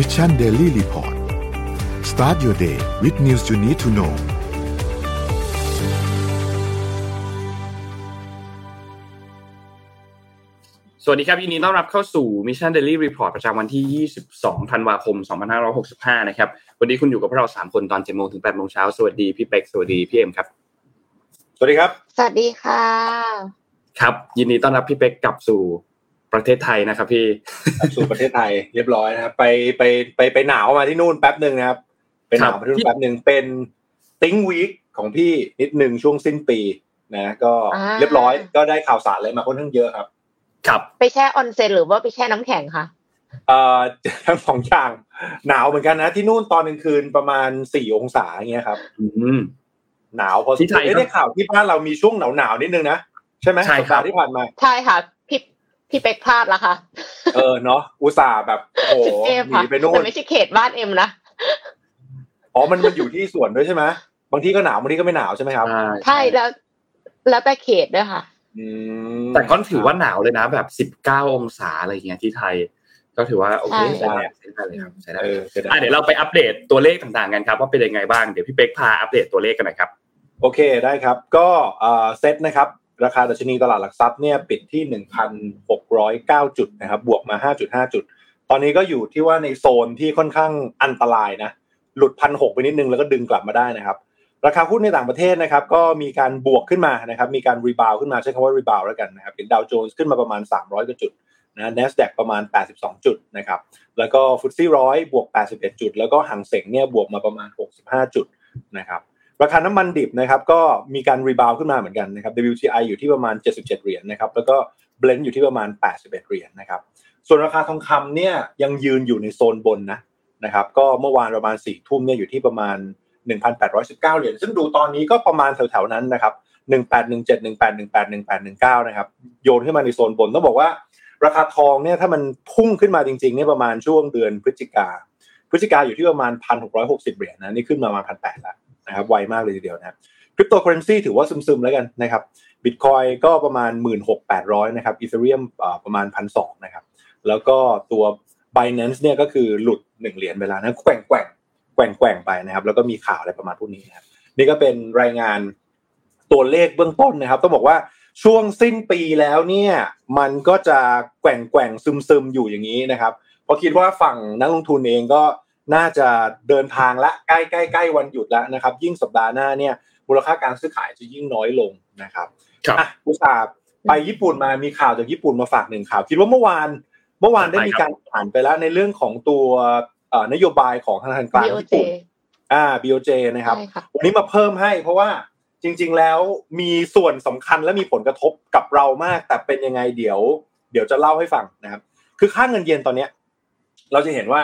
Mission Daily Report start your day with news you need to know สวัสดีครับยินดีต้อนรับเข้าสู่ Mission Daily Report ประจำวันที่ 22 ธันวาคม 2565 นะครับ วันนี้คุณอยู่กับพวกเรา 3 คนตอน7โมงถึง8โมงเช้า สวัสดีพี่เป็ก สวัสดีพี่เอ็มครับ สวัสดีครับ สวัสดีค่ะ ครับ ยินดีต้อนรับพี่เป็กกลับสู่ ประเทศไทยนะครับพี่สู่ประเทศไทยเรียบร้อยนะครับไปไปไปไปหนาวมาที่นู่นแป๊บหนึ่งนะครับไปหนาวมาที่นู่นแป๊บหนึ่งเป็นติ้งวีคของพี่นิดหนึ่งช่วงสิ้นปีนะก็อ่าเรียบร้อยก็ได้ข่าวสารอะไรมาค่อนข้างเยอะครับ ครับ ไปแช่ออนเซ็นหรือว่าไปแช่น้ำแข็งคะเอ่อทั้งสองอย่างหนาวเหมือนกันนะ ที่นู่นตอนกลางคืนประมาณสี่องศาอย่างเงี้ยครับ อืมหนาวพอสมที่คไทวรยเอ้ยได้ข่าวที่บ้านเรามีช่วงหนาวหนาวๆนิดนึงนะใช่ไหมใช่ครับสัปดาห์ที่ผ่านมาใช่ค่ะ พี่พี่เป็กพลาดละค่ะ เออเนาะอุตส่าห์แบบโอ้โหจุดเอฟหค่ะนีไปนู่แต่นไม่ใช่เขตบ้านเอ็มนะอ๋อมันมันอยู่ที่ส่วนด้วยใช่ไหมบางที่ก็หนาวบางที่ก็ไม่หนาวใช่ไหมครับใช่แล้ว แล้วแต่เขตด้วยค่ะอืมแต่ก็ถือว่าหนาวเลยนะ แบบ19องศาอะไรอย่างเงี้ยที่ไทย ก็ถือว่าโอเคใช่ใช้ได้ใช้ได้เลยครับใช้ได้เอเลยอเสียดายอะเดี๋ยวเราไปอัปเดตตัวเลขต่างๆกันครับ ว่าเป็นยังไงบ้างเดี๋ยวพี่เป็กพาอัปเดตตัวเลขกันหน่อยครับ โอเคได้ครับ ก็เอ่อเซ็ตนะครับ ราคาดัชนีตลาดหลักทรัพย์เนี่ยปิดที่ 1,609 จุดนะครับบวกมา 5.5 จุด ตอนนี้ก็อยู่ที่ว่าในโซนที่ค่อนข้างอันตรายนะหลุดพันหกไปนิดนึงแล้วก็ดึงกลับมาได้นะครับ ราคาหุ้นในต่างประเทศนะครับก็มีการบวกขึ้นมานะครับมีการ rebound ขึ้นมาใช้คำว่า rebound แล้วกันนะครับเห็นดาวโจนส์ขึ้นมาประมาณ 300กว่าจุดนะ NASDAQ ประมาณ 82 จุดนะครับแล้วก็ FTSE ร้อยบวก 81 จุด แล้วก็หังเสงเนี่ยบวกมาประมาณ 65 จุดนะครับ ราคาน้ำมันดิบนะครับก็มีการรีบาวขึ้นมาเหมือนกันนะครับ WTI อยู่ที่ประมาณ 77 เหรียญนะครับแล้วก็ Blend อยู่ที่ประมาณ 81 เหรียญนะครับส่วนราคาทองคำเนี่ยยังยืนอยู่ในโซนบนนะนะครับก็เมื่อวานประมาณ4ทุ่มเนี่ยอยู่ที่ประมาณ 1,819 เหรียญซึ่งดูตอนนี้ก็ประมาณแถวๆนั้นนะครับ1817 1818 1819นะครับโยนขึ้นมาในโซนบนต้องบอกว่าราคาทองเนี่ยถ้ามันพุ่งขึ้นมาจริงๆเนี่ยประมาณช่วงเดือนพฤศจิกาพฤศจิกาอยู่ที่ประมาณ 1,660 เหรียญนะนี่ขึ้นมาประมาณ1,800แล้ว นะครับไวมากเลยทีเดียวนะครับคริปโตเคอเรนซีถือว่าซึมๆแล้วกันนะครับบิตคอยก็ประมาณ 16,800 นะครับอีเธเรียมประมาณ 1,200 นะครับ แล้วก็ตัว Binance เนี่ยก็คือหลุด 1 เหรียญไปแล้วนะแกว่งแกว่งแกว่งแกว่งไปนะครับ แล้วก็มีข่าวอะไรประมาณพวกนี้นะครับนี่ก็เป็นรายงานตัวเลขเบื้องต้นนะครับ ต้องบอกว่าช่วงสิ้นปีแล้วเนี่ย มันก็จะแกว่งแกว่งซึมๆอยู่อย่างนี้นะครับเพราะคิดว่าฝั่งนักลงทุนเองก็ น่าจะเดินทางละใกล้ใกล้ใกล้วันหยุดแล้วนะครับ ยิ่งสัปดาห์หน้าเนี่ยมูลค่าการซื้อขายจะยิ่งน้อยลงนะครับครับอะอุตส่าห์ไปญี่ปุ่นมามีข่าวจากญี่ปุ่นมาฝากหนึ่งข่าวคิดว่าเมื่อวาน เมื่อวานได้มีการอ่านไปแล้วในเรื่องของตัวเอ่อนโยบายของธนาคารกลาง BOJ ญี่ปุ่นอ่า BOJ นะครับใช่ค่ะวันนี้มาเพิ่มให้เพราะว่าจริง ๆ แล้วมีส่วนสำคัญและมีผลกระทบกับเรามาก แต่เป็นยังไงเดี๋ยว เดี๋ยวจะเล่าให้ฟังนะครับ คือค่าเงินเยนตอนเนี้ย เราจะเห็นว่า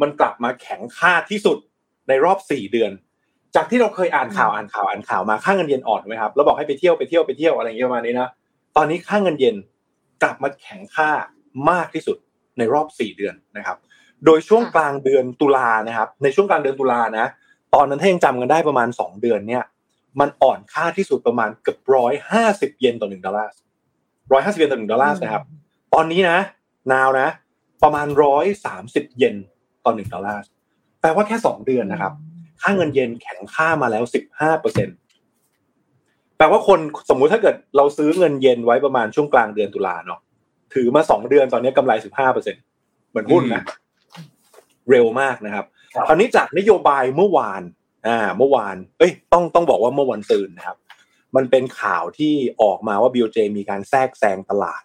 มันกลับมาแข็งค่าที่สุดในรอบสี่เดือน จากที่เราเคยอ่านข่าวอ่านข่าวอ่านข่าวมาค่าเงินเยนอ่อนไหมครับแล้วบอกให้ไปเที่ยวไปเที่ยวไปเที่ยวอะไรอย่างเงี้ยประมาณนี้นะตอนนี้ค่าเงินเยนกลับมาแข็งค่ามากที่สุดในรอบสี่เดือนนะครับ โดยช่วงกลางเดือนตุลานะครับ ในช่วงกลางเดือนตุลานะ ตอนนั้นถ้ายังจำกันได้ประมาณสองเดือนเนี่ยมันอ่อนค่าที่สุดประมาณเกือบร้อยห้าสิบเยนต่อหนึ่งดอลลาร์ร้อยห้าสิบเยนต่อหนึ่งดอลลาร์นะครับ ตอนนี้นะ นาวนะ ประมาณร้อยสามสิบเยน ต่อหนึ่งดอลลาร์แปลว่าแค่สองเดือนนะครับ ค่าเงินเยนแข็งค่ามาแล้วสิบห้าเปอร์เซ็นแปลว่าคนสมมุติถ้าเกิดเราซื้อเงินเยนไว้ประมาณช่วงกลางเดือนตุลาเนาะถือมาสองเดือนตอนนี้กำไรสิบห้าเปอร์เซ็นเหมือนหุ้นนะเร็วมากนะครับครับคราวนี้จากนโยบายเมื่อวานอ่าเมื่อวาน เอ้ย ต้องต้องบอกว่าเมื่อวันซืนนะครับ มันเป็นข่าวที่ออกมาว่า BOJ มีการแทรกแซงตลาด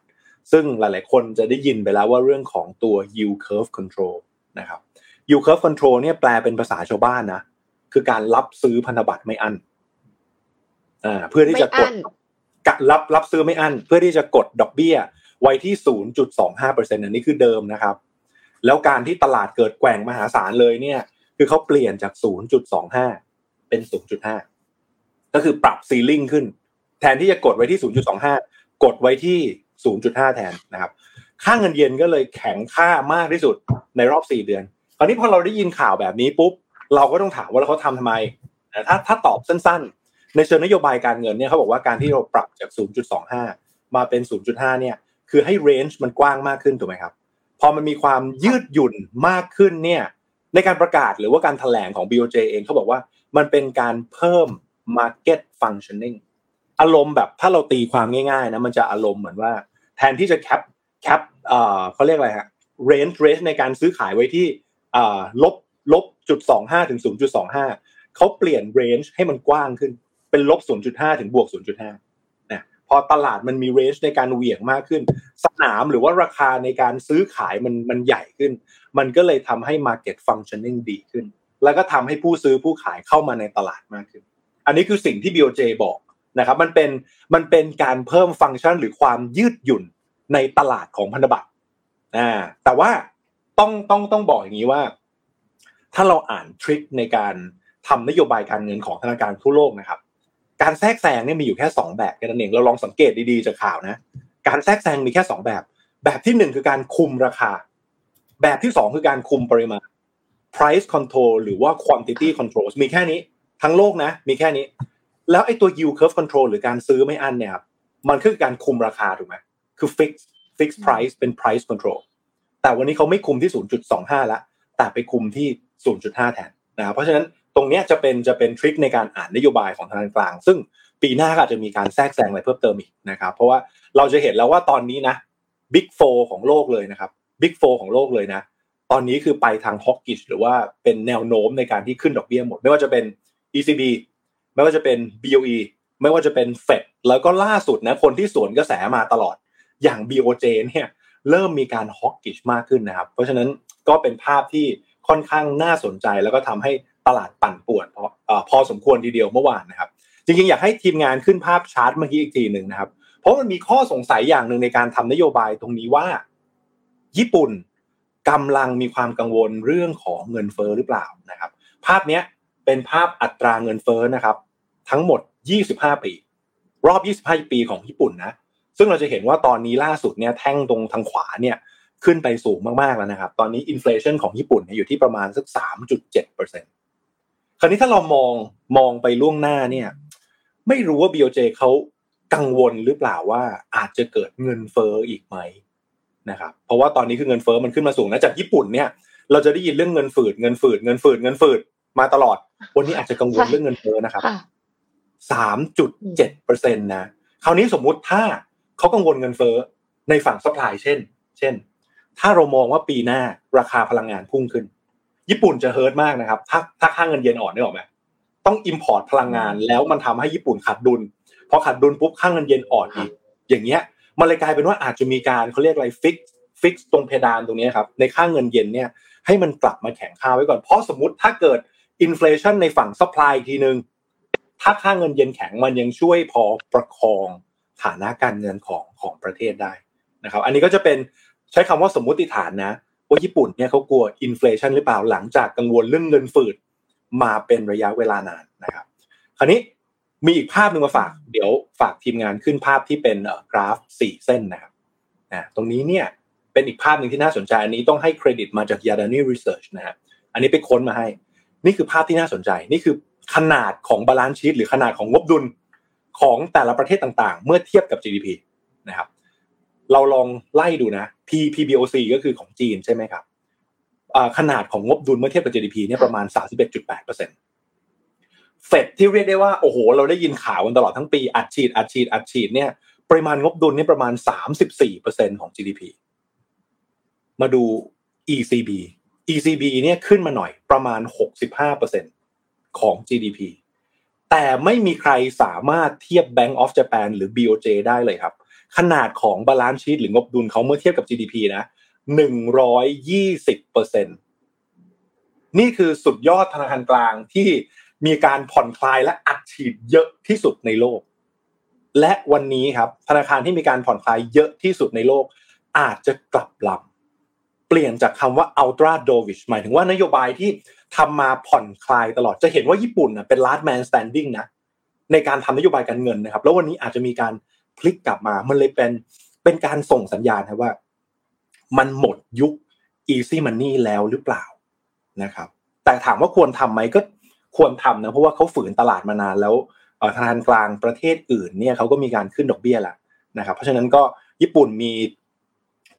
ซึ่งหลาย ๆ คนจะได้ยินไปแล้วว่าเรื่องของตัว yield curve control นะครับ yield curve control เนี่ยแปลเป็นภาษาชาวบ้านนะคือการรับซื้อพันธบัตรไม่อั้นอ่าเพื่อที่ไม่จะกอั้ดนกะรับรับซื้อไม่อั้น เพื่อที่จะกดดอกเบี้ย ไว้ที่0.25%อันนี้คือเดิมนะครับ แล้วการที่ตลาดเกิดแกว่งมหาศาลเลยเนี่ย คือเขาเปลี่ยนจาก0.25เป็น0.5ก็คือปรับซีลิงขึ้น แทนที่จะกดไว้ที่0.25กดไว้ที่0.5แทนนะครับ ค่าเงินเยนก็เลยแข็งค่ามากที่สุดในรอบ4เดือน คราวนี้พอเราได้ยินข่าวแบบนี้ปุ๊บเราก็ต้องถามว่าเขาทำทำไมแต่ถ้าถ้าตอบสั้นๆ ในเชิงนโยบายการเงินเนี่ยเขาบอกว่าการที่เราปรับจาก 0.25 มาเป็น 0.5 เนี่ย คือให้ range มันกว้างมากขึ้นถูกไหมครับ พอมันมีความยืดหยุ่นมากขึ้นเนี่ยในการประกาศหรือว่าการแถลงของ BOJ เองเขาบอกว่ามันเป็นการเพิ่ม market functioning อารมณ์แบบถ้าเราตีความง่ายๆนะมันจะอารมณ์เหมือนว่า แทนที่จะ cap cap เอ่อเขาเรียกอะไรฮะ range range ในการซื้อขายไว้ที่ ลบลบจุดสองห้าถึงศูนย์จุดสองห้าเขาเปลี่ยน range ให้มันกว้างขึ้นเป็นลบศูนย์จุดห้าถึงบวกศูนย์จุดห้านะพอตลาดมันมี range ในการเหวี่ยงมากขึ้น สนามหรือว่าราคาในการซื้อขายมันมันใหญ่ขึ้น มันก็เลยทำให้ market functioning ดีขึ้น แล้วก็ทำให้ผู้ซื้อผู้ขายเข้ามาในตลาดมากขึ้น อันนี้คือสิ่งที่ BOJ บอกนะครับมันเป็นมันเป็นการเพิ่มฟังก์ชันหรือความยืดหยุ่นในตลาดของพันธบัตรอ่าแต่ว่า ต้องต้องต้องบอกอย่างนี้ว่า ถ้าเราอ่านทริคในการทำนโยบายการเงินของธนาคารทั่วโลกนะครับ การแทรกแซงเนี่ยมีอยู่แค่สองแบบแค่นั้นเองเราลองสังเกตดีๆจากข่าวนะ การแทรกแซงมีแค่สองแบบ แบบที่หนึ่งคือการคุมราคา แบบที่สองคือการคุมปริมาณ price control หรือว่า quantity control มีแค่นี้ ทั้งโลกนะ มีแค่นี้ แล้วไอ้ตัว yield curve control หรือการซื้อไม่อั้นเนี่ยครับมันคือการคุมราคาถูกไหมคือ fix fix price เป็น price control แต่วันนี้เขาไม่คุมที่ 0.25แล้วแต่ไปคุมที่ 0.5 แทนนะครับเพราะฉะนั้นตรงนี้จะเป็นจะเป็นทริคในการอ่านนโยบายของธนาคารกลาง ซึ่งปีหน้าก็อาจจะมีการแทรกแซงอะไรเพิ่มเติมอีกนะครับ เพราะว่าเราจะเห็นแล้วว่าตอนนี้นะ Big Four ของโลกเลยนะครับ Big Four ของโลกเลยนะ ตอนนี้คือไปทางฮอกกิชหรือว่าเป็นแนวโน้มในการที่ขึ้นดอกเบี้ยหมด ไม่ว่าจะเป็น ECB ไม่ว่าจะเป็น BOE ไม่ว่าจะเป็น Fed แล้วก็ล่าสุดนะคนที่สวนกระแสมาตลอดอย่าง BOJ เนี่ย เริ่มมีการฮอกกิชมากขึ้นนะครับ เพราะฉะนั้นก็เป็นภาพที่ค่อนข้างน่าสนใจ แล้วก็ทำให้ตลาดปั่นป่วนพออพอสมควรทีเดียวเมื่อวานนะครับ จริงๆ อยากให้ทีมงานขึ้นภาพชาร์ตเมื่อกี้อีกทีหนึ่งนะครับ เพราะมันมีข้อสงสัยอย่างหนึ่งในการทำนโยบายตรงนี้ว่า ญี่ปุ่นกำลังมีความกังวลเรื่องของเงินเฟ้อหรือเปล่านะครับ ภาพเนี้ยเป็นภาพอัตราเงินเฟ้อนะครับ ทั้งหมด 25 ปี รอบ 25 ปีของญี่ปุ่นนะ ซึ่งเราจะเห็นว่าตอนนี้ล่าสุดเนี่ยแท่งตรงทางขวาเนี่ยขึ้นไปสูงมากๆแล้วนะครับ ตอนนี้อินฟลชันของญี่ปุ่นเนี่ยอยู่ที่ประมาณสัก3.7%คราวนี้ถ้าเรามองมองไปล่วงหน้าเนี่ย ไม่รู้ว่า BOJ เขากังวลหรือเปล่าว่าอาจจะเกิดเงินเฟ้ออีกไหมนะครับ เพราะว่าตอนนี้คือเงินเฟ้อมันขึ้นมาสูงนะจากญี่ปุ่นเนี่ย เราจะได้ยินเรื่องเงินฝืดเงินฝืดเงินฝืดเงินฝืดมาตลอด วันนี้อาจจะกังวลเรื่องเงินเฟ้อนะครับสามจุดเจ็ดเปอร์เซ็นต์นะคราวนี้สมมุติถ้า เขากังวลเงินเฟ้อในฝั่ง supply เช่น เช่น ถ้าเรามองว่าปีหน้าราคาพลังงานพุ่งขึ้น ญี่ปุ่นจะ hurt มากนะครับ ถ้าถ้าค่าเงินเยนอ่อนได้หรอไหมต้อง import พลังงานแล้วมันทำให้ญี่ปุ่นขาดดุลพอขาดดุลปุ๊บค่าเงินเยนอ่อนอีก อย่างเงี้ยมันเลยกลายเป็นว่าอาจจะมีการเขาเรียกอะไร fix fix ตรงเพดานตรงนี้ครับในค่าเงินเยนเนี่ยให้มันกลับมาแข็งค่าไว้ก่อนเพราะสมมติถ้าเกิด inflation ในฝั่ง supply ทีนึงถ้าค่าเงินเยนแข็งมันยังช่วยพอประคอง ฐานะการเงินของของประเทศได้นะครับ อันนี้ก็จะเป็นใช้คำว่าสมมุติฐานนะว่าญี่ปุ่นเนี่ยเขากลัว inflation หรือเปล่าหลังจากกังวลเรื่องเงินฝืดมาเป็นระยะเวลานานนะครับ คราวนี้มีอีกภาพหนึ่งมาฝาก เดี๋ยวฝากทีมงานขึ้นภาพที่เป็นกราฟสี่เส้นนะครับนะตรงนี้เนี่ยเป็นอีกภาพหนึ่งที่น่าสนใจ อันนี้ต้องให้เครดิตมาจาก Yardeni Research นะครับอันนี้ไปค้นมาให้ นี่คือภาพที่น่าสนใจ นี่คือขนาดของ balance sheet หรือขนาดของงบดุล ของแต่ละประเทศต่างๆ เมื่อเทียบกับ GDP นะครับ เราลองไล่ดูนะ P PBOC ก็คือของจีนใช่ไหมครับขนาดของงบดุลเมื่อเทียบกับ GDP เนี่ยประมาณ 31.8%เฟดที่เรียกได้ว่าโอ้โห เราได้ยินข่าวกันตลอดทั้งปีอัดฉีดอัดฉีดอัดฉีดเนี่ยปริมาณงบดุลนี่ประมาณ 34%ของ GDP มาดู ECB ECB เนี่ยขึ้นมาหน่อยประมาณ 65%ของ GDP แต่ไม่มีใครสามารถเทียบ Bank of Japan หรือ BOJ ได้เลยครับ ขนาดของ balance sheet หรืองบดุลเขาเมื่อเทียบกับ GDP นะ120%นี่คือสุดยอดธนาคารกลางที่มีการผ่อนคลายและอัดฉีดเยอะที่สุดในโลก และวันนี้ครับ ธนาคารที่มีการผ่อนคลายเยอะที่สุดในโลก อาจจะกลับลำ เปลี่ยนจากคำว่า ultra dovish หมายถึงว่านโยบายที่ทำมาผ่อนคลายตลอดจะเห็นว่าญี่ปุ่นเป็น last man standing นะในการทำนโยบายการเงินนะครับ แล้ววันนี้อาจจะมีการพลิกกลับมา มันเลยเป็นเป็นการส่งสัญญาณครับว่า มันหมดยุค easy money แล้วหรือเปล่านะครับ แต่ถามว่าควรทำไหมก็ควรทำนะเพราะว่าเขาฝืนตลาดมานานแล้วธนาคารกลางประเทศอื่นเนี่ยเขาก็มีการขึ้นดอกเบี้ยแล้วนะครับ เพราะฉะนั้นก็ญี่ปุ่นมี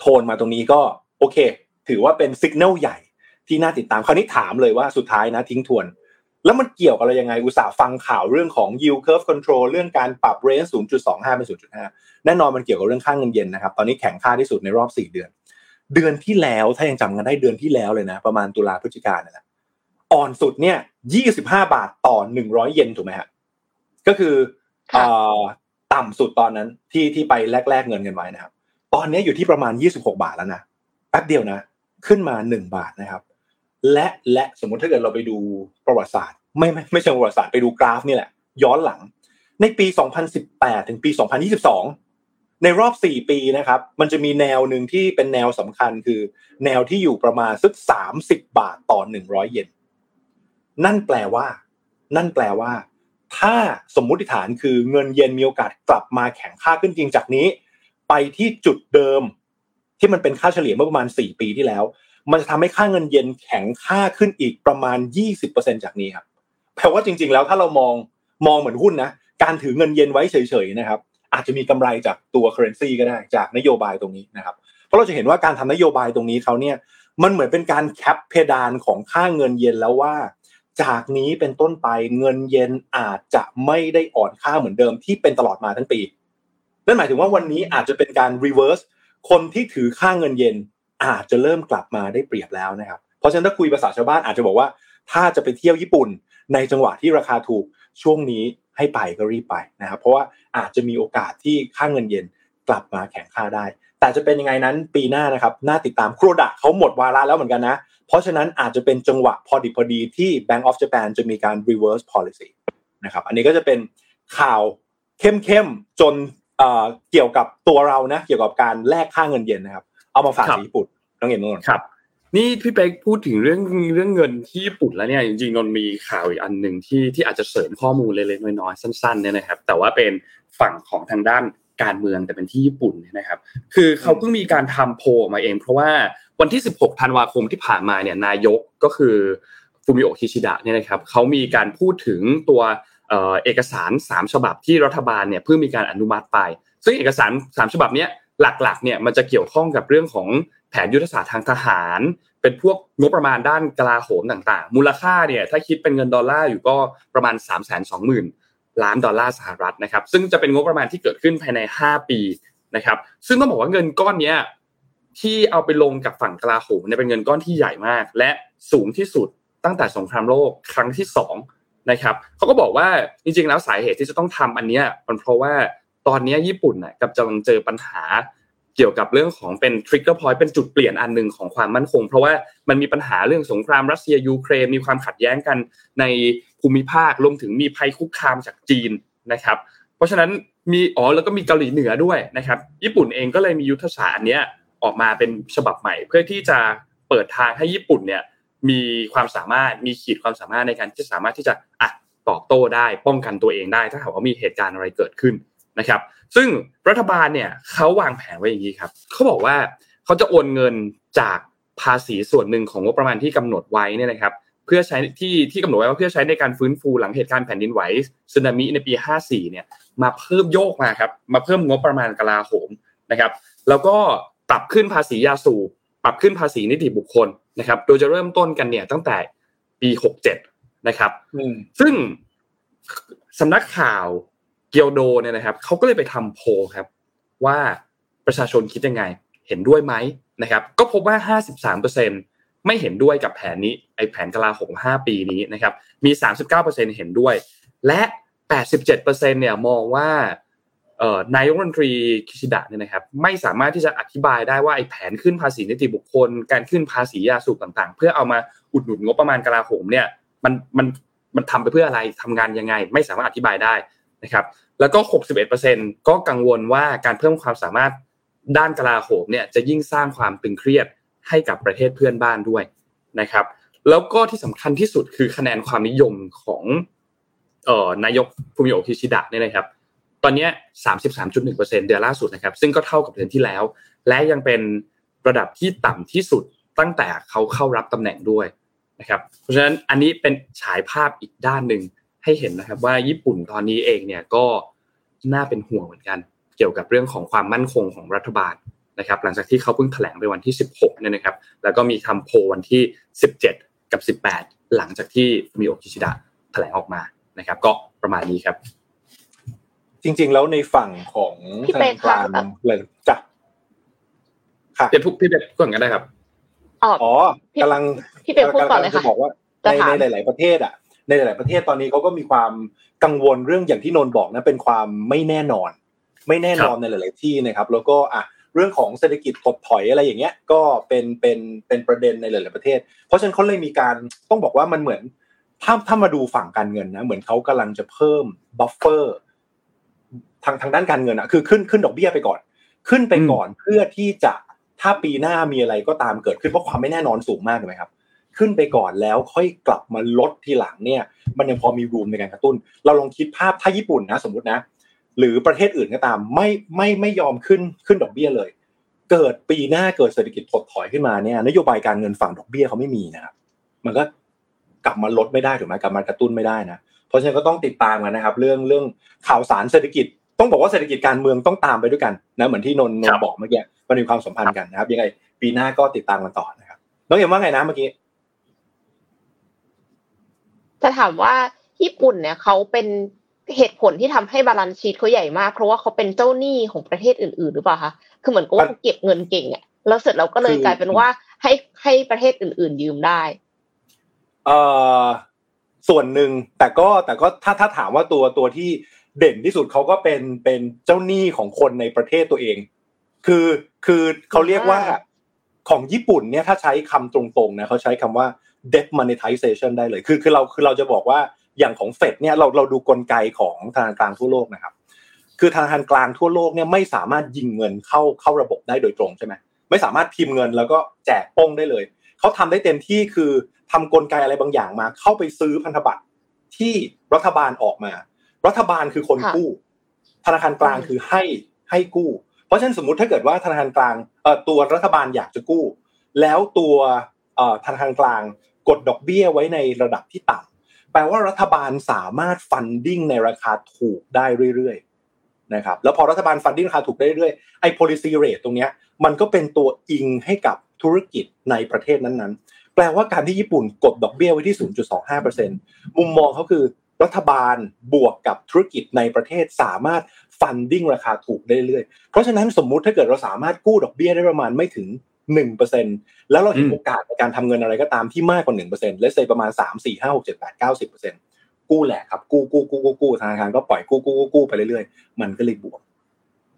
โทนมาตรงนี้ก็ โอเค ถือว่าเป็นสัญญาณใหญ่ที่น่าติดตามคราวนี้ถามเลยว่าสุดท้ายนะทิ้งทวน แล้วมันเกี่ยวกับอะไรยังไงอุตสาห์ฟังข่าวเรื่องของ yield curve control เรื่องการปรับ range 0.25 เป็น 0.5 แน่นอนมันเกี่ยวกับเรื่องค่างเงินเยนนะครับ ตอนนี้แข็งค่าที่สุดในรอบ 4 เดือน เดือนที่แล้วถ้ายังจำกันได้เดือนที่แล้วเลยนะ ประมาณตุลาพฤศจิกายนนะอ่อนสุดเนี่ย 25 บาทต่อ 100 เยนถูกไหมฮะก็คือต่ำสุดตอนนั้นที่ที่ไปแลกๆเงินกันไว้นะครับ ตอนนี้อยู่ที่ประมาณ 26 บาทแล้วนะ แป๊บเดียวนะ ขึ้นมา1บาทนะครับ และและสมมติถ้าเกิดเราไปดูประวัติศาสตร์ ไม่ไม่ไม่ใช่ประวัติศาสตร์ไปดูกราฟนี่แหละ ย้อนหลัง ในปี 2018 ถึงปี 2022 ในรอบ 4 ปีนะครับ มันจะมีแนวหนึ่งที่เป็นแนวสำคัญคือ แนวที่อยู่ประมาณสัก30 บาทต่อ 100 เยนนั่นแปลว่า นั่นแปลว่า ถ้าสมมุติฐานคือเงินเยนมีโอกาสกลับมาแข็งค่าขึ้นจริงจากนี้ ไปที่จุดเดิม ที่มันเป็นค่าเฉลี่ยเมื่อประมาณ 4 ปีที่แล้ว มันจะทำให้ค่าเงินเยนแข็งค่าขึ้นอีกประมาณ 20%จากนี้ครับแปลว่าจริง ๆ แล้วถ้าเรามองมองเหมือนหุ้นนะการถือเงินเยนไว้เฉยๆนะครับ อาจจะมีกำไรจากตัว currency ก็ได้จากนโยบายตรงนี้นะครับเพราะเราจะเห็นว่าการทำนโยบายตรงนี้เขาเนี่ยมันเหมือนเป็นการ cap เพดานของค่าเงินเยนแล้วว่า จากนี้เป็นต้นไปเงินเยนอาจจะไม่ได้อ่อนค่าเหมือนเดิมที่เป็นตลอดมาทั้งปีนั่นหมายถึงว่าวันนี้อาจจะเป็นการ reverse คนที่ถือค่าเงินเยนอาจจะเริ่มกลับมาได้เปรียบแล้วนะครับ เพราะฉะนั้นถ้าคุยภาษาชาวบ้านอาจจะบอกว่า ถ้าจะไปเที่ยวญี่ปุ่น ในจังหวะที่ราคาถูกช่วงนี้ให้ไปก็รีบไปนะครับ เพราะว่าอาจจะมีโอกาสที่ค่าเงินเยนกลับมาแข็งค่าได้ แต่จะเป็นยังไงนั้นปีหน้านะครับน่าติดตามครดะเขาหมดวาระแล้วเหมือนกันนะ เพราะฉะนั้นอาจจะเป็นจังหวะพอดีพอดีที่ Bank of Japan จะมีการ reverse policy นะครับ อันนี้ก็จะเป็นข่าวเข้มๆจน เกี่ยวกับตัวเรานะเกี่ยวกับการแลกค่าเงินเยนนะครับ เอามาฝากญี่ปุ่นน้องเอ็มนนท์ครับ นี่พี่เป๊กพูดถึงเรื่องเรื่องเงินที่ญี่ปุ่นแล้วเนี่ยจริงๆนนมีข่าวอีกอันหนึ่งที่ที่อาจจะเสริมข้อมูลเล็กๆน้อยๆสั้นๆเนี่ยนะครับ แต่ว่าเป็นฝั่งของทางด้านการเมืองแต่เป็นที่ญี่ปุ่นนะครับ คือเขาเพิ่งมีการทำโพมาเอง เพราะว่าวันที่ 16 ธันวาคมที่ผ่านมาเนี่ยนายกก็คือฟูมิโอคิชิดะเนี่ยนะครับเขามีการพูดถึงตัว เอกสาร 3 ฉบับที่รัฐบาลเนี่ยเพิ่งมีการอนุมัติไป ซึ่งเอกสาร 3 ฉบับนี้หลักๆเนี่ยมันจะเกี่ยวข้องกับเรื่องของแผนยุทธศาสตร์ทางทหาร เป็นพวกงบประมาณด้านกลาโหมต่างๆ มูลค่าเนี่ยถ้าคิดเป็นเงินดอลลาร์อยู่ก็ประมาณ 3 2 0 0 0 0 ล้านดอลลาร์สหรัฐนะครับ ซึ่งจะเป็นงบประมาณที่เกิดขึ้นภายใน 5 ปีนะครับ ซึ่งต้องบอกว่าเงินก้อนนี้ที่เอาไปลงกับฝั่งกลาโหมเนี่ยเป็นเงินก้อนที่ใหญ่มาก และสูงที่สุดตั้งแต่สงครามโลกครั้งที่สอง นะครับเขาก็บอกว่าจริงๆแล้วสาเหตุที่จะต้องทำอันนี้มันเพราะว่าตอนนี้ญี่ปุ่นน่ะกำลังเจอปัญหาเกี่ยวกับเรื่องของเป็น trigger point เป็นจุดเปลี่ยนอันหนึ่งของความมั่นคง เพราะว่ามันมีปัญหาเรื่องสงครามรัสเซียยูเครนมีความขัดแย้งกันในภูมิภาครวมถึงมีภัยคุกคามจากจีนนะครับ เพราะฉะนั้นมีอ๋อแล้วก็มีเกาหลีเหนือด้วยนะครับ ญี่ปุ่นเองก็เลยมียุทธศาสตร์อันนี้ออกมาเป็นฉบับใหม่ เพื่อที่จะเปิดทางให้ญี่ปุ่นเนี่ย มีความสามารถมีขีดความสามารถในการที่สามารถที่จะอะตอบโต้ได้ป้องกันตัวเองได้ ถ้าหากว่ามีเหตุการณ์อะไรเกิดขึ้นนะครับ ซึ่งรัฐบาลเนี่ยเขาวางแผนไว้อย่างนี้ครับเขาบอกว่าเขาจะโอนเงินจากภาษีส่วนหนึ่งของงบประมาณที่กำหนดไว้เนี่ยนะครับ เพื่อใช้ที่ที่กำหนดไว้ว่าเพื่อใช้ในการฟื้นฟูหลังเหตุการณ์แผ่นดินไหวสึนามิในปี 54 เนี่ยมาเพิ่มโยกมาครับมาเพิ่มงบประมาณกลาโหมนะครับ แล้วก็ปรับขึ้นภาษียาสูบ ปรับขึ้นภาษีนิติบุคคลนะครับ โดยจะเริ่มต้นกันเนี่ยตั้งแต่ปีหกเจ็ดนะครับซึ่งสำนักข่าวเกียวโดเนี่ยนะครับเขาก็เลยไปทำโพครับ ว่าประชาชนคิดยังไง เห็นด้วยไหมนะครับ ก็พบว่า 53%ไม่เห็นด้วยกับแผนนี้ไอแผนกลาหง5ปีนี้นะครับ มี 39%เห็นด้วย และ 87%เนี่ยมองว่า นายกรัฐมนตรีคิชิดะเนี่ยนะครับไม่สามารถที่จะอธิบายได้ว่าไอ้แผนขึ้นภาษีนิติบุคคล การขึ้นภาษียาสูบต่างๆ เพื่อเอามาอุดหนุนงบประมาณกลาโหมเนี่ยมันมันมันทำไปเพื่ออะไรทำงานยังไง ไม่สามารถอธิบายได้นะครับแล้วก็ 61%ก็กังวลว่าการเพิ่มความสามารถด้านกลาโหมเนี่ยจะยิ่งสร้างความตึงเครียดให้กับประเทศเพื่อนบ้านด้วยนะครับ แล้วก็ที่สำคัญที่สุดคือคะแนนความนิยมของเอ่อนายกฟูมิโอคิชิดะเนี่ยนะครับ ตอนนี้33.1%เปอร์เซ็นเดือนล่าสุดนะครับ ซึ่งก็เท่ากับเดือนที่แล้ว และยังเป็นระดับที่ต่ำที่สุดตั้งแต่เขาเข้ารับตำแหน่งด้วยนะครับ เพราะฉะนั้นอันนี้เป็นฉายภาพอีกด้านหนึ่งให้เห็นนะครับว่าญี่ปุ่นตอนนี้เองเนี่ยก็น่าเป็นห่วงเหมือนกัน เกี่ยวกับเรื่องของความมั่นคงของรัฐบาลนะครับ หลังจากที่เขาเพิ่งแถลงไปวันที่ 16เนี่ยนะครับ แล้วก็มีทำโพวันที่ 17 กับ 18 หลังจากที่มีโอกิชิดะแถลงออกมานะครับ ก็ประมาณนี้ครับ จริง ๆ แล้วในฝั่งของพี่ธเป๊นากคารครับเลยจ้ะค่ะเดี๋ยวพี่เด็กก่อนก็ได้ครับอ๋ออ๋อกำลังพี่เป๊กพูดก่อนเลยำงจะค่ะบอกว่าจะในถามในหลาย ๆประเทศอะ ในหลาย ๆประเทศตอนนี้เขาก็มีความกังวลเรื่องอย่างที่นนท์บอกนะเป็นความไม่แน่นอน ไม่แน่นอนในหลาย ๆ ที่นะครับ แล้วก็อะเรื่องของเศรษฐกิจถดถอยอะไรอย่างเงี้ย ก็เป็นเป็นเป็นประเด็นในหลาย ๆ ประเทศ เพราะฉะนั้นเขาเลยมีการต้องบอกว่ามันเหมือนถ้าถ้ามาดูฝั่งการเงินนะเหมือนเขากำลังจะเพิ่ม buffer ทางทางด้านการเงินอะคือขึ้นขึ้นดอกเบี้ยไปก่อน ขึ้นไปก่อนเพื่อที่จะถ้าปีหน้ามีอะไรก็ตามเกิดขึ้นเพราะความไม่แน่นอนสูงมากถูกไหมครับขึ้นไปก่อนแล้วค่อยกลับมาลดทีหลังเนี่ย มันยังพอมีรูมในการกระตุ้น เราลองคิดภาพถ้าญี่ปุ่นนะสมมตินะ หรือประเทศอื่นก็ตามไม่ไม่ไม่ยอมขึ้นขึ้นดอกเบี้ยเลย เกิดปีหน้าเกิดเศรษฐกิจถดถอยขึ้นมาเนี่ยนโยบายการเงินฝั่งดอกเบี้ยเขาไม่มีนะครับมันก็กลับมาลดไม่ได้ถูกไหมกลับมากระตุ้นไม่ได้นะเพราะฉะนั้นก็ต้องติดตามกันนะครับ เรื่องเรื่องข่าวสารเศรษฐกิจ ต้องบอกว่าเศรษฐกิจการเมืองต้องตามไปด้วยกันนะเหมือนที่นนท์นนท์บอกเมื่อกี้มันมีความสัมพันธ์กันนะครับ ยังไง ปีหน้าก็ติดตามกันต่อนะครับน้องเอ็มว่าไงนะเมื่อกี้จะถามว่าญี่ปุ่นเนี่ยเขาเป็นเหตุผลที่ทำให้ balance sheet เขาใหญ่มากเพราะว่าเขาเป็นเจ้าหนี้ของประเทศอื่นๆ หรือเปล่าคะคือเหมือนกับว่าเขาเก็บเงินเก่งอะแล้วเสร็จแล้วก็เลยคือกลายเป็นว่าให้ให้ประเทศอื่น ๆ ยืมได้ เอ่อส่วนหนึ่งแต่ก็แต่ก็ถ้าถ้าถามว่าตัวตัวที่ เด่นที่สุดเขาก็เป็นเป็นเจ้าหนี้ของคนในประเทศตัวเอง คือคือเขาเรียกว่าของญี่ปุ่นเนี่ยถ้าใช้คำตรงๆนะเขาใช้คำว่า debt monetization ได้เลยคือคือเราคือเราจะบอกว่าอย่างของเฟดเนี่ยเราเราดูกลไกของธนาคารกลางทั่วโลกนะครับ คือธนาคารกลางทั่วโลกเนี่ยไม่สามารถยิงเงินเข้าเข้าระบบได้โดยตรงใช่ไหมไม่สามารถพิมพ์เงินแล้วก็แจกโป้งได้เลยเขาทำได้เต็มที่คือทำกลไกอะไรบางอย่างมา เข้าไปซื้อพันธบัตรที่รัฐบาลออกมา รัฐบาลคือคนค่ะกู้ ธนาคารกลางคือให้ให้กู้ เพราะฉะนั้นสมมุติถ้าเกิดว่าธนาคารกลางเอ่อตัวรัฐบาลอยากจะกู้ แล้วตัวเอ่อธนาคารกลางกดดอกเบี้ยไว้ในระดับที่ต่ำแปลว่ารัฐบาลสามารถฟันดิ้งในราคาถูกได้เรื่อยๆนะครับแล้วพอรัฐบาลฟันดิ้งราคาถูกได้เรื่อยๆไอ้ policy rate ตรงเนี้ยมันก็เป็นตัวอิงให้กับธุรกิจในประเทศนั้นๆ แปลว่าการที่ญี่ปุ่นกดดอกเบี้ยไว้ที่ 0.25%มุมมองเขาคือ รัฐบาลบวกกับธุรกิจในประเทศสามารถฟันดิ้งราคาถูกได้เรื่อยๆเพราะฉะนั้นสมมุติถ้าเกิดเราสามารถกู้ดอกเบี้ยได้ประมาณไม่ถึง1%แล้วเราเห็นอืมโอกาสในการทำเงินอะไรก็ตามที่มากกว่า1%และเซประมาณ3 4 5 6 7 8 9 10%กู้แหละครับกู้กู้กู้กู้กู้ธนาคารก็ปล่อยกู้กู้กู้กู้ไปเรื่อยๆ มันก็เลยบวก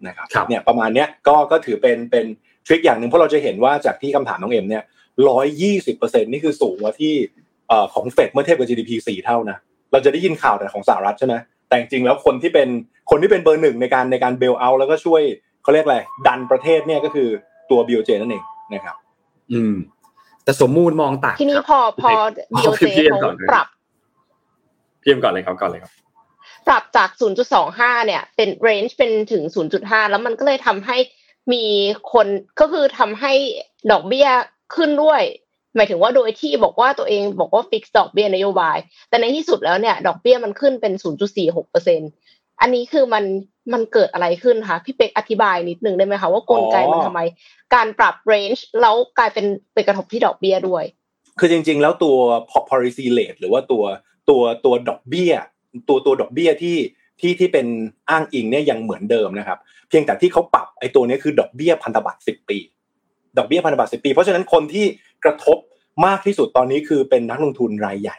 นะครับครับเนี่ยประมาณเนี้ยก็ก็ถือเป็นเป็นทริคอย่างหนึ่งเพราะเราจะเห็นว่าจากที่คำถามน้องเอ็มเนี่ยร้อยยี่สิบเปอร์เซ็นนี่คือสูงกว่าที่เอ่อของเฟดเมื่อเทียบกับ GDP สี่เท่านะ เราจะได้ยินข่าวแต่ของสหรัฐใช่ไหมแต่จริงๆแล้วคนที่เป็นคนที่เป็นเบอร์หนึ่งในการในการเบลเอาแล้วก็ช่วยเขาเรียกอะไรดันประเทศเนี่ยก็คือตัว BOJ นั่นเองนะครับ อืม แต่สมมูลมองต่างทีนี้ครับพอพอเอา BOJ พี่เพียงเขาก่อนเลยปรับเพียมก่อนเลยครับก่อนเลยครับปรับจาก 0.25 เนี่ย เป็น range เป็นถึง 0.5 แล้วมันก็เลยทำให้มีคนก็คือทำให้ดอกเบี้ยขึ้นด้วย หมายถึงว่าโดยที่บอกว่าตัวเองบอกว่าฟิกดอกเบี้ยนโยบาย แต่ในที่สุดแล้วเนี่ย ดอกเบี้ยมันขึ้นเป็น 0.46%อันนี้คือมันมันเกิดอะไรขึ้นคะพี่เป็กอธิบายนิดนึงได้ไหมคะว่ากลไกมันทำไม การปรับ range แล้วกลายเป็นไปกระทบที่ดอกเบี้ยด้วย คือจริง ๆ แล้วตัว policy rate หรือว่าตัวตัวตัวดอกเบี้ย ตัวตัวดอกเบี้ยที่ที่ที่เป็นอ้างอิงเนี่ยยังเหมือนเดิมนะครับ เพียงแต่ที่เขาปรับไอ้ตัวนี้คือดอกเบี้ยพันธบัตร10 ปี ดอกเบี้ยพันธบัตร10ปี เพราะฉะนั้นคนที่กระทบมากที่สุดตอนนี้คือเป็นนักลงทุนรายใหญ่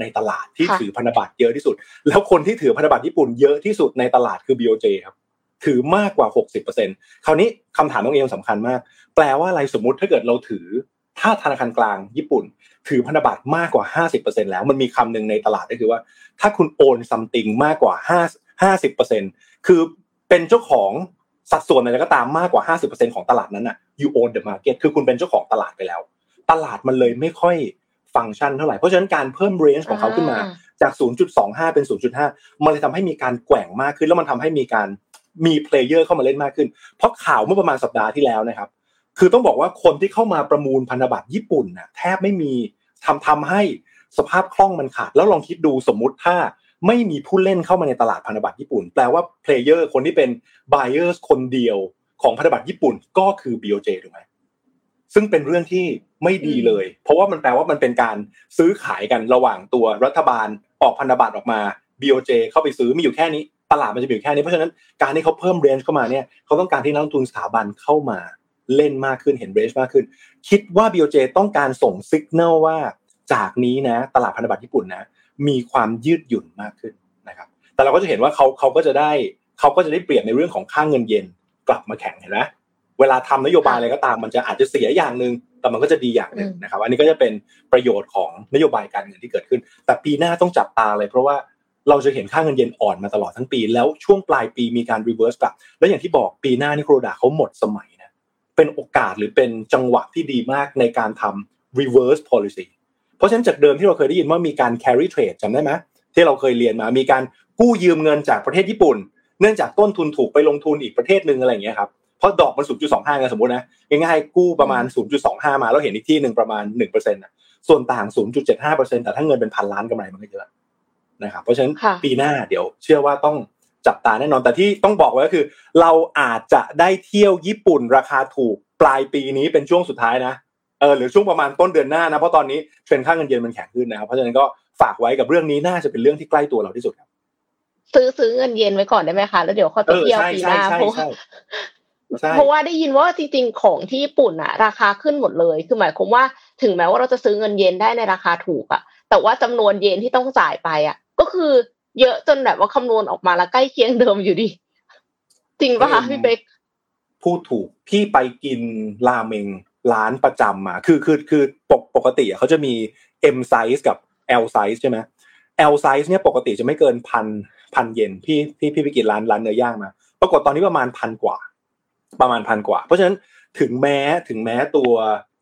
ในตลาดที่ค่ะถือพันธบัตรเยอะที่สุด แล้วคนที่ถือพันธบัตรญี่ปุ่นเยอะที่สุดในตลาดคือ BOJ ครับถือมากกว่า 60%คราวนี้คำถามน้องเอมสำคัญมาก แปลว่าอะไรสมมุติถ้าเกิดเราถือถ้าธนาคารกลางญี่ปุ่น ถือพันธบัตรมากกว่า 50%แล้วมันมีคำหนึ่งในตลาดก็คือว่า ถ้าคุณโอนซัมติงมากกว่า5 50%คือเป็นเจ้าของ สัดส่วนอะไรก็ตามมากกว่า 50%ของตลาดนั้นน่ะ you own the market คือคุณเป็นเจ้าของตลาดไปแล้ว ตลาดมันเลยไม่ค่อยฟังก์ชันเท่าไหร่ เพราะฉะนั้นการเพิ่ม range ของเขาขึ้นมาจาก 0.25 เป็น 0.5 มันเลยทำให้มีการแกว่งมากขึ้น แล้วมันทำให้มีการมี player เข้ามาเล่นมากขึ้น เพราะข่าวเมื่อประมาณสัปดาห์ที่แล้วนะครับ คือต้องบอกว่าคนที่เข้ามาประมูลพันธบัตรญี่ปุ่นน่ะแทบไม่มีทำทำให้สภาพคล่องมันขาด แล้วลองคิดดูสมมุติถ้า ไม่มีผู้เล่นเข้ามาในตลาดพันธบัตรญี่ปุ่น แปลว่า player คนที่เป็น buyers คนเดียวของพันธบัตรญี่ปุ่นก็คือ BOJ ถูกไหมซึ่งเป็นเรื่องที่ไม่ดีเลย เพราะว่ามันแปลว่ามันเป็นการซื้อขายกันระหว่างตัวรัฐบาลออกพันธบัตรออกมา BOJ เข้าไปซื้อมีอยู่แค่นี้ตลาดมันจะมีอยู่แค่นี้เพราะฉะนั้นการที่เขาเพิ่มเรนจ์เข้ามาเนี่ยเขาต้องการที่นักลงทุนสถาบันเข้ามาเล่นมากขึ้นเห็นเรนจ์มากขึ้น คิดว่า BOJ ต้องการส่งสัญญาณว่าจากนี้นะ ตลาดพันธบัตรญี่ปุ่นนะ มีความยืดหยุ่นมากขึ้นนะครับ แต่เราก็จะเห็นว่าเขาเขาก็จะได้เขาก็จะได้เปรียบในเรื่องของค่างเงินเยนกลับมาแข่งเห็นไหมเวลาทำนโยบายอะไรก็ตามมันจะอาจจะเสียอย่างหนึ่งแต่มันก็จะดีอย่างหนึ่งนะครับ อันนี้ก็จะเป็นประโยชน์ของนโยบายการเงินที่เกิดขึ้น แต่ปีหน้าต้องจับตาเลยเพราะว่าเราจะเห็นค่าเงินเยนอ่อนมาตลอดทั้งปี แล้วช่วงปลายปีมีการ reverse กลับ แล้วอย่างที่บอกปีหน้านี่คุโรดะเขาหมดสมัยนะเป็นโอกาสหรือเป็นจังหวะที่ดีมากในการทำ reverse policy เพราะฉะนั้นจากเดิมที่เราเคยได้ยินว่ามีการ carry trade จำได้ไหมที่เราเคยเรียนมามีการกู้ยืมเงินจากประเทศญี่ปุ่น เนื่องจากต้นทุนถูกไปลงทุนอีกประเทศหนึ่งอะไรอย่างเงี้ยครับเพราะดอกมัน 0.25ไงสมมตินะง่ายๆกู้ประมาณ 0.25 มาแล้วเห็นอีกที่หนึ่งประมาณ1%นะส่วนต่าง 0.75%แต่ถ้าเงินเป็นพันล้านกำไรมันก็เยอะนะครับเพราะฉะนั้นปีหน้าเดี๋ยวเชื่อว่าต้องจับตาแน่นอนแต่ที่ต้องบอกไว้ก็คือ เราอาจจะได้เที่ยวญี่ปุ่นราคาถูกปลายปีนี้เป็นช่วงสุดท้ายนะ เออหรือช่วงประมาณต้นเดือนหน้านะเพราะตอนนี้เทรนค่าเงินเยนมันแข็งขึ้นนะครับเพราะฉะนั้นก็ฝากไว้กับเรื่องนี้น่าจะเป็นเรื่องที่ใกล้ตัวเราที่สุดครับ ซื้อซื้อเงินเยนไว้ก่อนได้ไหมคะแล้วเดี๋ยวเขาไปเที่ยวปีหน้าเพราะเพราะว่าได้ยินว่าจริงๆของที่ญี่ปุ่นอะราคาขึ้นหมดเลย คือหมายความว่าถึงแม้ว่าเราจะซื้อเงินเยนได้ในราคาถูกอะแต่ว่าจำนวนเยนที่ต้องจ่ายไปอะก็คือเยอะจนแบบว่าคำนวณออกมาแล้วใกล้เคียงเดิมอยู่ดี จริงปะคะพี่เป๊กพูดถูกพี่ไปกินราเมง ร้านประจำมา คือคือคือปกปกติเขาจะมี M size กับ L size ใช่ไหม L size เนี่ยปกติจะไม่เกินพันพันเยนพี่พี่พี่ไปกินร้านร้านเนื้อย่างมาปรากฏตอนนี้ประมาณพันกว่า ประมาณพันกว่า เพราะฉะนั้นถึงแม้ถึงแม้ตัว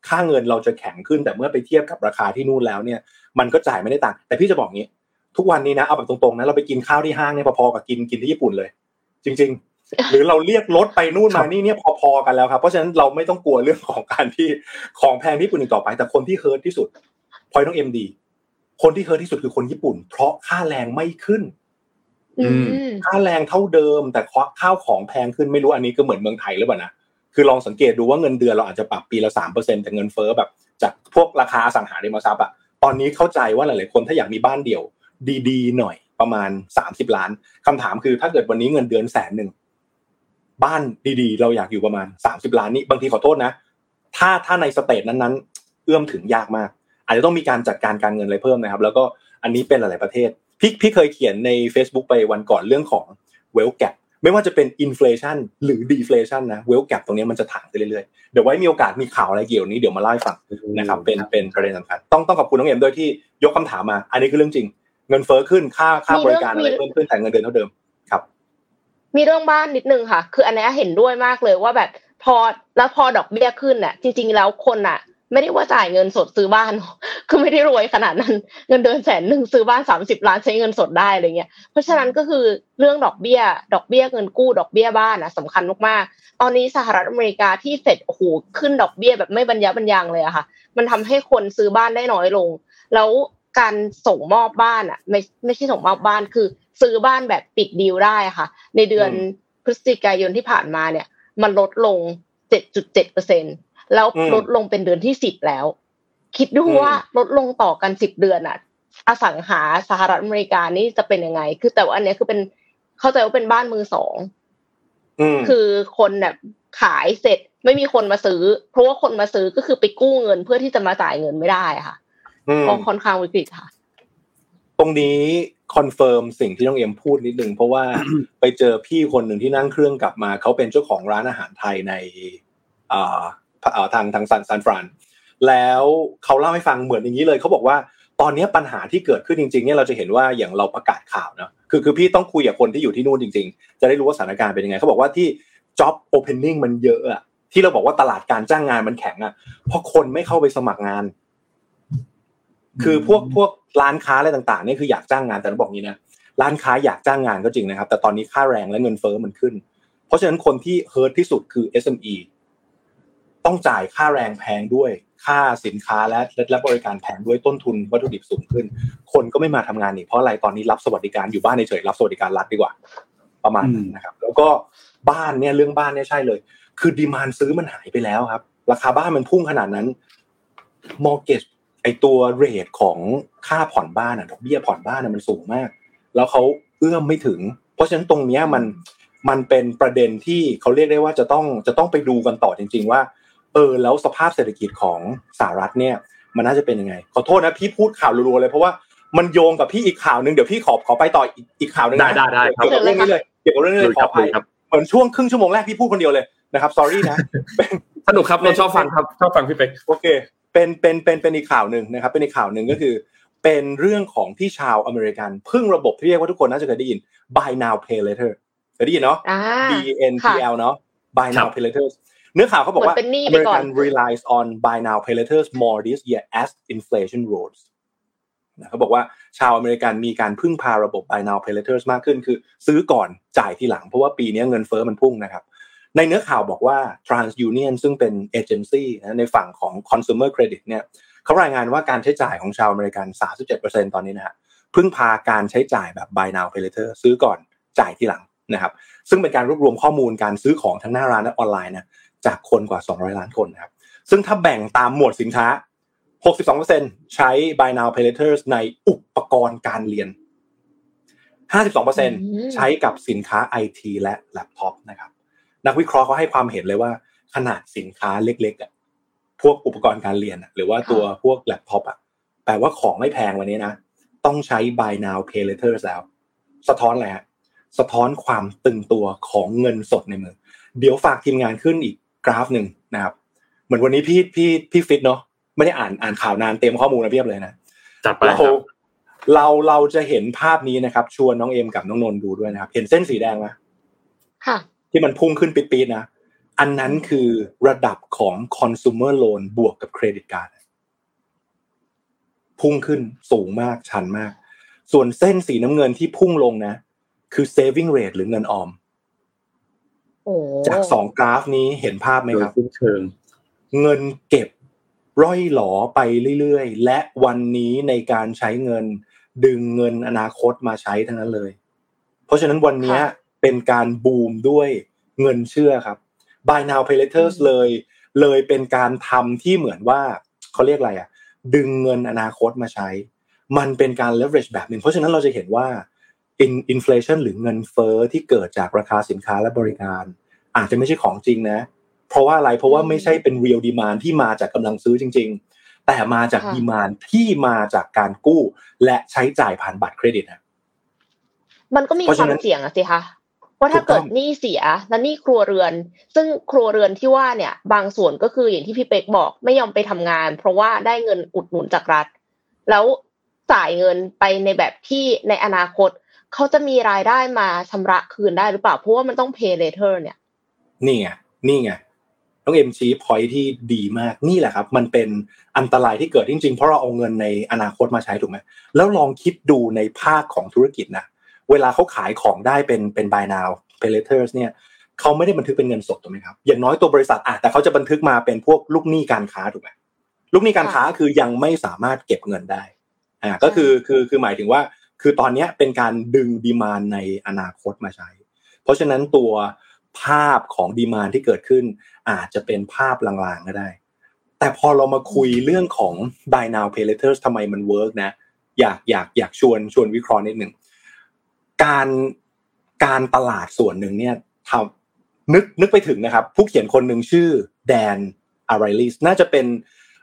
ค่าเงินเราจะแข็งขึ้นแต่เมื่อไปเทียบกับราคาที่นู่นแล้วเนี่ย มันก็จ่ายไม่ได้ต่าง แต่พี่จะบอกงี้ ทุกวันนี้นะเอาแบบตรงๆนะเราไปกินข้าวที่ห้างเนี่ยพอๆกับกินกินที่ญี่ปุ่นเลย จริง ๆ หรือเราเรียกรถไปนู่นมานี่เนี่ยพอๆกันแล้วครับ เพราะฉะนั้นเราไม่ต้องกลัวเรื่องของการที่ของแพงที่ญี่ปุ่นอีกต่อไป แต่คนที่ hurt ที่สุด point น้องเอ็มดีคนที่ hurt ที่สุดคือคนญี่ปุ่น เพราะค่าแรงไม่ขึ้นค่าแรงเท่าเดิม แต่ข้าวของแพงขึ้นไม่รู้อันนี้ก็เหมือนเมืองไทยหรือเปล่านะคือลองสังเกตดูว่าเงินเดือนเราอาจจะปรับปีละสามเปอร์เซ็นต์แต่เงินเฟ้อแบบ จากพวกราคาอสังหาริมทรัพย์อะตอนนี้เข้าใจว่าหลายๆคนถ้าอยากมีบ้านเดี่ยว ดีๆ หน่อยประมาณสามสิบล้านคำถามคือถ้าเกิดวันนี้เงินเดือนแสนหนึ่ง บ้านดีๆ เราอยากอยู่ประมาณสามสิบล้านนี่บางทีขอโทษนะ ถ้าถ้าใน state นั้นๆ เอื้อมถึงยากมาก อาจจะต้องมีการจัดการการเงินอะไรเพิ่มนะครับ แล้วก็อันนี้เป็นหลาย ๆประเทศพี่พี่เคยเขียนใน Facebook ไปวันก่อนเรื่องของ wealth gap ไม่ว่าจะเป็น inflation หรือ deflation นะ wealth gap ตรงนี้มันจะถ่างไปเรื่อยๆ เดี๋ยวไว้มีโอกาสมีข่าวอะไรเกี่ยวนี้เดี๋ยวมาเล่าให้ฟังนะครับเป็นเป็นประเด็นสำคัญต้องต้องขอบคุณน้องเอ็มด้วยที่ยกคำถามมา อันนี้คือเรื่องจริง เงินเฟ้อขึ้นค่าค่าบริการอะไรเพิ่มขึ้นแต่เงินเดือนเท่าเดิมครับ มีเรื่องบ้านนิดนึงค่ะ คืออันนี้เห็นด้วยมากเลยว่าแบบพอแล้วพอดอกเบี้ยขึ้นอะ จริง ๆ แล้วคนอะ ไม่ได้ว่าจ่ายเงินสดซื้อบ้าน คือไม่ได้รวยขนาดนั้น เงินเดือนแสนหนึ่งซื้อบ้านสามสิบล้านใช้เงินสดได้อะไรเงี้ย เพราะฉะนั้นก็คือเรื่องดอกเบี้ย ดอกเบี้ยเงินกู้ดอกเบี้ยบ้านอะสำคัญมากๆ ตอนนี้สหรัฐอเมริกาที่เฟดโอ้โหขึ้นดอกเบี้ยแบบไม่บรรยะบรรยังเลยอะค่ะ มันทำให้คนซื้อบ้านได้น้อยลง แล้วการส่งมอบบ้านอะไม่ไม่ใช่ส่งมอบบ้านคือ ซื้อบ้านแบบปิดดีลได้ค่ะ ในเดือนพฤศจิกายนที่ผ่านมาเนี่ย มันลดลงเจ็ดจุดเจ็ดเปอร์เซ็นต์แล้วลดลงเป็นเดือนที่สิบแล้ว คิดดูว่าลดลงต่อกันสิบเดือนอะ อสังหาสหรัฐอเมริกานี่จะเป็นยังไง คือแต่ว่าอันนี้คือเป็นเข้าใจว่าเป็นบ้านมือสองคือคนแบบขายเสร็จไม่มีคนมาซื้อ เพราะว่าคนมาซื้อก็คือไปกู้เงินเพื่อที่จะมาจ่ายเงินไม่ได้ค่ะก็ค่อนข้างวิกฤตค่ะ ตรงนี้ confirm สิ่งที่น้องเอ็มพูดนิดนึง เพราะว่าไปเจอพี่คนหนึ่งที่นั่งเครื่องกลับมา เขาเป็นเจ้าของร้านอาหารไทยในอ่าทางทางซานซานฟรานแล้วเขาเล่าให้ฟังเหมือนอย่างนี้เลยเขาบอกว่าตอนนี้ปัญหาที่เกิดขึ้นจริงๆเนี่ยเราจะเห็นว่าอย่างเราประกาศข่าวนะคือคือพี่ต้องคุยกับคนที่อยู่ที่นู่นจริง ๆ จะได้รู้ว่าสถานการณ์เป็นยังไงเขาบอกว่าที่ job opening มันเยอะอะที่เราบอกว่าตลาดการจ้างงานมันแข็งอะเพราะคนไม่เข้าไปสมัครงาน คือพวกพวก ร้านค้าอะไรต่างๆนี่คืออยากจ้างงานแต่เราบอกงี้นะร้านค้าอยากจ้างงานก็จริงนะครับ แต่ตอนนี้ค่าแรงและเงินเฟ้อมันขึ้น เพราะฉะนั้นคนที่เฮิร์ทที่สุดคือ SME ต้องจ่ายค่าแรงแพงด้วย ค่าสินค้าและและบริการแพงด้วยต้นทุนวัตถุดิบสูงขึ้น คนก็ไม่มาทำงานอีกเพราะอะไรตอนนี้รับสวัสดิการอยู่บ้านเฉยรับสวัสดิการรัฐดีกว่า ประมาณนั้นนะครับ แล้วก็บ้านเนี่ยเรื่องบ้านเนี่ยใช่เลย คือดีมานซื้อมันหายไปแล้วครับ ราคาบ้านมันพุ่งขนาดนั้นมอร์เกจ ไอตัวเรทของค่าผ่อนบ้านอะดอกเบี้ยผ่อนบ้านมันสูงมาก แล้วเขาเอื้อมไม่ถึง เพราะฉะนั้นตรงเนี้ยมันมันเป็นประเด็นที่เขาเรียกได้ว่าจะต้องจะต้องไปดูกันต่อจริง ๆ ว่า เออแล้วสภาพเศรษฐกิจของสหรัฐเนี่ย มันน่าจะเป็นยังไง ขอโทษนะพี่พูดข่าวรัวๆเลยเพราะว่ามันโยงกับพี่อีกข่าวหนึ่งเดี๋ยวพี่ขอขอไปต่ออีกอีกข่าวหนึ่งได้นะได้ได้ครับเกี่ยวกับเรื่องนี้เลยเกี่ยวกับเรื่องนี้เลยขออภัยครับเหมือนช่วงครึ่งชั่วโมงแรกพี่พูดคนเดียวเลยนะครับ sorry นะเป็นสนุกครับเราชอบฟังครับชอบฟังพี่เป็กโอเค เป็นเป็นเป็นเป็นอีกข่าวหนึ่งนะครับ เป็นอีกข่าวหนึ่งก็คือ เป็นเรื่องของที่ชาวอเมริกันพึ่งระบบที่เรียกว่าทุกคนน่าจะเคยได้ยิน buy now pay later เคยได้ยินเนาะอ่า B N P L เนาะ buy now pay later เนื้อข่าวเขาบอกว่าเหมือนเป็นหนี้ไปก่อน American relies on buy now pay later more this year as inflation rose นะเขาบอกว่าชาวอเมริกันมีการพึ่งพาระบบ buy now pay later มากขึ้น คือ ซื้อก่อนจ่ายทีหลัง เพราะว่าปีนี้เงินเฟ้อมันพุ่งนะครับ ในเนื้อข่าวบอกว่า TransUnion ซึ่งเป็นเอเจนซี่นะในฝั่งของ consumer credit เนี่ยเขารายงานว่าการใช้จ่ายของชาวอเมริกัน 37%ตอนนี้นะฮะพึ่งพาการใช้จ่ายแบบ buy now pay later ซื้อก่อนจ่ายทีหลังนะครับ ซึ่งเป็นการรวบรวมข้อมูลการซื้อของทั้งหน้าร้านและออนไลน์นะจากคนกว่า 200 ล้านคนนะครับ ซึ่งถ้าแบ่งตามหมวดสินค้า 62%ใช้ buy now pay later ในอุปกรณ์การเรียน 52%ใช้กับสินค้าไอทีและแล็ปท็อปนะครับ นักวิเคราะห์เขาให้ความเห็นเลยว่า ขนาดสินค้าเล็กๆอะพวกอุปกรณ์การเรียนอะหรือว่าตัวพวกแล็ปท็อปอะแปลว่าของไม่แพงวันนี้นะ ต้องใช้ buy now pay later แล้ว สะท้อนอะไรฮะสะท้อนความตึงตัวของเงินสดในมือ เดี๋ยวฝากทีมงานขึ้นอีกกราฟหนึ่งนะครับ เหมือนวันนี้พี่พี่พี่ฟิตเนาะไม่ได้อ่านอ่านข่าวนานเต็มข้อมูลมาเพียบเลยนะจัดไปเราครับเราเราจะเห็นภาพนี้นะครับ ชวนน้องเอ็มกับน้องนนท์ดูด้วยนะครับ เห็นเส้นสีแดงไหมค่ะ ที่มันพุ่งขึ้นปี๊ดๆนะอันนั้นคือระดับของ consumer loan บวกกับเครดิตการ์ดพุ่งขึ้นสูงมากชันมาก ส่วนเส้นสีน้ำเงินที่พุ่งลงนะ คือ saving rate หรือเงินออมโอ้จากสองกราฟนี้เห็นภาพไหมโดคยรับสิ้นเชิงเงินเก็บร่อยหลอไปเรื่อยๆ และวันนี้ในการใช้เงิน ดึงเงินอนาคตมาใช้ทั้งนั้นเลย เพราะฉะนั้นวันนี้ เป็นการบูมด้วยเงินเชื่อครับ buy now pay later เลยเลยเป็นการทำที่เหมือนว่าเขาเรียกอะไรอะ ดึงเงินอนาคตมาใช้ มันเป็นการ leverage แบบหนึ่งเพราะฉะนั้นเราจะเห็นว่า in inflation หรือเงินเฟ้อที่เกิดจากราคาสินค้าและบริการ อาจจะไม่ใช่ของจริงนะ เพราะว่าอะไรเพราะว่าไม่ใช่เป็น real demand ที่มาจากกำลังซื้อจริง ๆ แต่มาจากค่ะ demand ที่มาจากการกู้ และใช้จ่ายผ่านบัตรเครดิตนะมันก็มีเพราะคฉะวามนั้นเสี่ยงอะสิคะ ว่าถ้าถูกต้เกิอดงหนี้เสียและหนี้ครัวเรือน ซึ่งครัวเรือนที่ว่าเนี่ย บางส่วนก็คืออย่างที่พี่เป็กบอกไม่ยอมไปทำงาน เพราะว่าได้เงินอุดหนุนจากรัฐ แล้วจ่ายเงินไปในแบบที่ในอนาคต เขาจะมีรายได้มาชำระคืนได้หรือเปล่า เพราะว่ามันต้อง pay later เนี่ย นี่ไงนี่ไงน้องเอ็มชี้พอยที่ดีมากนี่แหละครับ มันเป็นอันตรายที่เกิดจริงๆ เพราะเราเอาเงินในอนาคตมาใช้ถูกไหมแล้วลองคิดดูในภาคของธุรกิจนะ เวลาเขาขายของได้เป็นเป็น buy now pay later เนี่ยเขาไม่ได้บันทึกเป็นเงินสดถูกไหมครับอย่างน้อยตัวบริษัทอะแต่เขาจะบันทึกมาเป็นพวกลูกหนี้การค้าถูกไหมลูกหนี้การค้าคือยังไม่สามารถเก็บเงินได้อ่าก็คือคือคือหมายถึงว่า คือตอนเนี้ยเป็นการดึงดีมานในอนาคตมาใช้ เพราะฉะนั้นตัวภาพของดีมานที่เกิดขึ้น อาจจะเป็นภาพลางๆก็ได้ แต่พอเรามาคุยเรื่องของ buy now pay later ทำไมมันเวิร์กนะ อยากอยากอยากชวนชวนวิเคราะห์นิดหนึ่ง การการตลาดส่วนหนึ่งเนี่ยทำนึกนึกไปถึงนะครับ ผู้เขียนคนหนึ่งชื่อDan Ariely น่าจะเป็น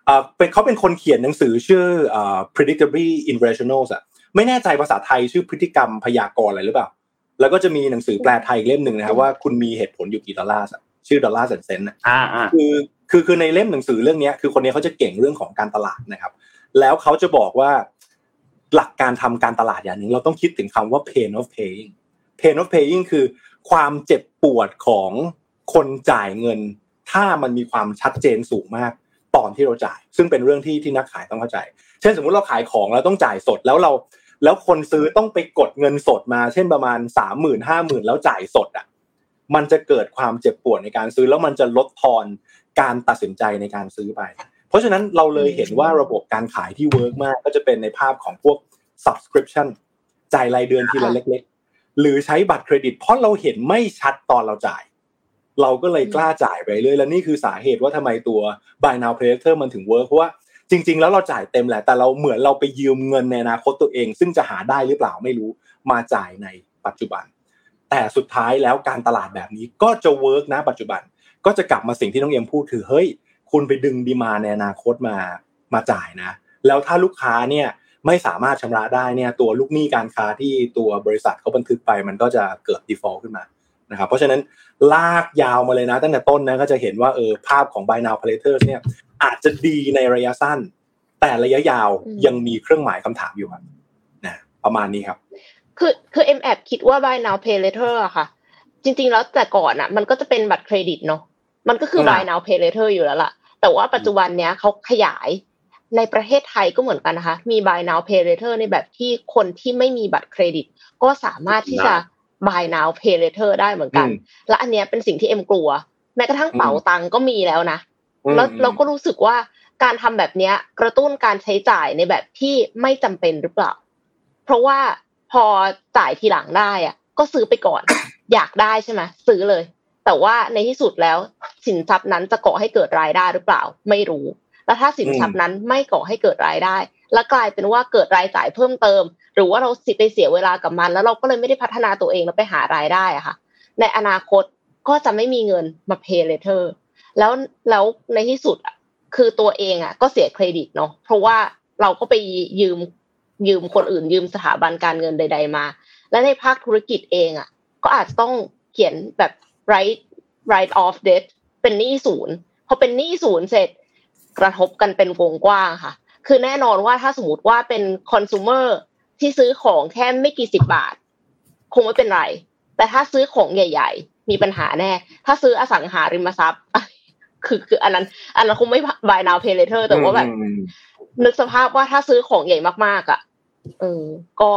เอ่อเป็นเขาเป็นคนเขียนหนังสือชื่อเอ่อ predictably irrational อะไม่แน่ใจภาษาไทยชื่อพฤติกรรมพยากรณ์อะไรหรือเปล่า แล้วก็จะมีหนังสือแปลไทยอีกเล่มหนึ่งนะครับว่าคุณมีเหตุผลอยู่กี่ดอลลาร์อะชื่อ Dollars and Sense อ่าอ่าคือคือคือในเล่มหนังสือเรื่องเนี้ยคือคนนี้เขาจะเก่งเรื่องของการตลาดนะครับ แล้วเขาจะบอกว่า หลักการทำการตลาดอย่างหนึ่งเราต้องคิดถึงคำว่า pain of paying pain of paying คือ ความเจ็บปวดของคนจ่ายเงิน ถ้ามันมีความชัดเจนสูงมากตอนที่เราจ่าย ซึ่งเป็นเรื่องที่ที่นักขายต้องเข้าใจ เช่นสมมุติเราขายของแล้วต้องจ่ายสดแล้วเรา แล้วคนซื้อต้องไปกดเงินสดมา เช่นประมาณสามหมื่นห้าหมื่นแล้วจ่ายสดอะมันจะเกิดความเจ็บปวดในการซื้อแล้วมันจะลดทอนการตัดสินใจในการซื้อไป ราะฉะนั้นเราเลยเห็นว่าระบบการขายที่เวิร์กมากก็จะเป็นในภาพของพวก subscription จ่ายรายเดือนทีละเล็ก ๆ หรือใช้บัตรเครดิต เพราะเราเห็นไม่ชัดตอนเราจ่าย เราก็เลยกล้าจ่ายไปเรื่อยแล้วนี่คือสาเหตุว่าทำไมตัว buy now pay later มันถึง work เพราะว่าจริง ๆ แล้วเราจ่ายเต็มแหละแต่เราเหมือนเราไปยืมเงินในอนาคตตัวเอง ซึ่งจะหาได้หรือเปล่าไม่รู้มาจ่ายในปัจจุบัน แต่สุดท้ายแล้วการตลาดแบบนี้ก็จะ work นะปัจจุบัน ก็จะกลับมาสิ่งที่น้องเอ็มพูดคือเฮ้ย คุณไปดึง demand ในอนาคตมามาจ่ายนะ แล้วถ้าลูกค้าเนี่ยไม่สามารถชำระได้เนี่ยตัวลูกหนี้การค้าที่ตัวบริษัทเขาบันทึกไป มันก็จะเกิด default ขึ้นมานะครับเพราะฉะนั้นลากยาวมาเลยนะตั้งแต่ต้นนะก็จะเห็นว่าเออภาพของ buy now pay later เนี่ยอาจจะดีในระยะสั้น แต่ระยะยาวยังมีเครื่องหมายคำถามอยู่ครับนะประมาณนี้ครับ คือคือเอ็มแอบคิดว่า buy now pay later อะค่ะ จริง ๆ แล้วแต่ก่อนอะมันก็จะเป็นบัตรเครดิตเนาะ มันก็คือ buy now pay later อยู่แล้วล่ะ แต่ว่าปัจจุบันเนี้ยเขาขยายในประเทศไทยก็เหมือนกันนะคะ มี buy now pay later ในแบบที่คนที่ไม่มีบัตรเครดิต ก็สามารถที่จะ buy now pay later ได้เหมือนกัน และอันเนี้ยเป็นสิ่งที่เอ็มกลัว แม้กระทั่งเป๋าตังก็มีแล้วนะ แล้วเราก็รู้สึกว่าการทำแบบเนี้ยกระตุ้นการใช้จ่ายในแบบที่ไม่จำเป็นหรือเปล่า เพราะว่าพอจ่ายทีหลังได้อะก็ซื้อไปก่อน อยากได้ใช่ไหมซื้อเลย แต่ว่าในที่สุดแล้วสินทรัพย์นั้นจะก่อให้เกิดรายได้หรือเปล่า ไม่รู้ แล้วถ้าสินทรัพย์นั้นไม่ก่อให้เกิดรายได้ และกลายเป็นว่าเกิดรายจ่ายเพิ่มเติม หรือว่าเราสิไปเสียเวลากับมัน แล้วเราก็เลยไม่ได้พัฒนาตัวเองแล้วไปหารายได้อะค่ะ ในอนาคตก็จะไม่มีเงินมา pay later แล้วแล้วในที่สุดอะคือตัวเองอะ ก็เสียเครดิตเนาะเพราะว่าเราก็ไปยืมยืมคนอื่น ยืมสถาบันการเงินใด ๆมา และในภาคธุรกิจเองอะ ก็อาจจะต้องเขียนแบบ write write off debt เป็นหนี้ศูนย์พอเป็นหนี้ศูนย์เสร็จกระทบกันเป็นวงกว้างค่ะ คือแน่นอนว่าถ้าสมมติว่าเป็นคอน sumer ที่ซื้อของแค่ไม่กี่สิบบาท คงไม่เป็นไร แต่ถ้าซื้อของใหญ่ ๆ มีปัญหาแน่ ถ้าซื้ออสังหาริมทรัพย์ คือคืออันนั้น อันนั้นคงไม่ buy now pay later แต่ว่าแบบนึกสภาพว่าถ้าซื้อของใหญ่มากๆอะเออ ก็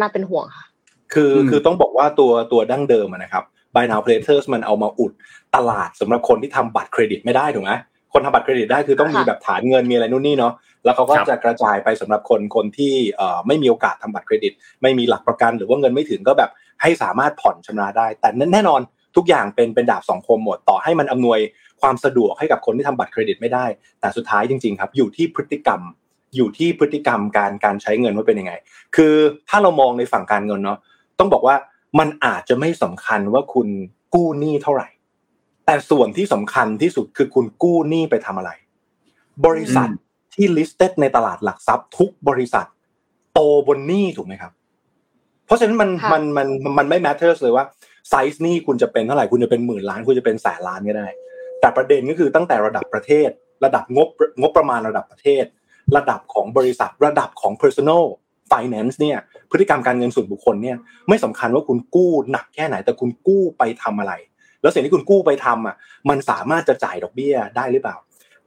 น่าเป็นห่วงค่ะ คือคือต้องบอกว่าตัวตัวดั้งเดิมนะครับ buy now pay later มันเอามาอุดตลาดสำหรับคนที่ทำบัตรเครดิตไม่ได้ถูกไหมคนทำบัตรเครดิตได้คือต้องมีแบบฐานเงินมีอะไรนู่นนี่เนาะแล้วเขาก็จะกระจายไปสำหรับคนคนที่เอ่อไม่มีโอกาสทำบัตรเครดิต ไม่มีหลักประกัน หรือว่าเงินไม่ถึงก็แบบให้สามารถผ่อนชำระได้ แต่แน่นอนทุกอย่างเป็นเป็นดาบสองคมหมดต่อให้มันอำนวยความสะดวกให้กับคนที่ทำบัตรเครดิตไม่ได้ แต่สุดท้ายจริงๆครับอยู่ที่พฤติกรรม อยู่ที่พฤติกรรมการการใช้เงินว่าเป็นยังไง คือถ้าเรามองในฝั่งการเงินเนาะต้องบอกว่า มันอาจจะไม่สำคัญว่าคุณกู้หนี้เท่าไหร่ แต่ส่วนที่สำคัญที่สุดคือคุณกู้หนี้ไปทำอะไร บริษัทที่ listed ในตลาดหลักทรัพย์ ทุกบริษัท โตบนหนี้ถูกไหมครับ เพราะฉะนั้นมันมันมันมันไม่ matters เลยว่าไซส์หนี้คุณจะเป็นเท่าไหร่คุณจะเป็นหมื่นล้าน คุณจะเป็นแสนล้านก็ได้ แต่ประเด็นก็คือตั้งแต่ระดับประเทศ ระดับงบงบประมาณระดับประเทศ ระดับของบริษัทระดับของ personal finance เนี่ย พฤติกรรมการเงินส่วนบุคคลเนี่ยไม่สำคัญว่าคุณกู้หนักแค่ไหน แต่คุณกู้ไปทำอะไร แล้วสิ่งที่คุณกู้ไปทำอะมันสามารถจะจ่ายดอกเบี้ยได้หรือเปล่า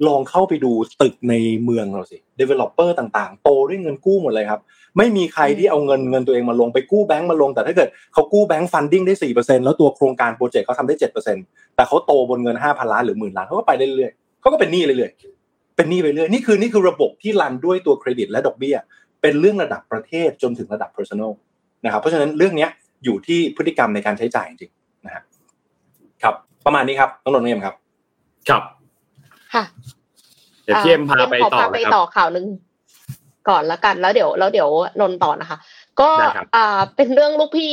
ลองเข้าไปดูตึกในเมืองเราสิ developer ต่างๆ โตด้วยเงินกู้หมดเลยครับ ไม่มีใครที่เอาเงินเงินตัวเองมาลงไปกู้แบงก์มาลง แต่ถ้าเกิดเขากู้แบงก์ funding ได้สี่เปอร์เซ็นต์แล้วตัวโครงการโปรเจกต์เขาทำได้เจ็ดเปอร์เซ็นต์แต่เขาโตบนเงินห้าพันล้านหรือหมื่นล้านเขาก็ไปเรื่อยๆเขาก็เป็นหนี้เรื่อยๆเป็นหนี้ไปเรื่อยนี่คือนี่คือระบบที่ run ด้วยตัวเครดิตและดอกเบี้ย เป็นเรื่องระดับประเทศจนถึงระดับ personal นะครับเพราะฉะนั้นเรื่องนี้อยู่ที่พฤติกรรมในการใช้จ่ายจริงๆนะครับครับ ประมาณนี้ครับน้องนนท์เอ็มครับ ครับค่ะเดี๋ยวพี่เอ็มพาไปต่อไปนะครับต่อข่าวหนึ่งก่อนละกัน แล้วเดี๋ยวแล้วเดี๋ยวนนต่อนะคะ ก็ได้ครับอ่าเป็นเรื่องลูกพี่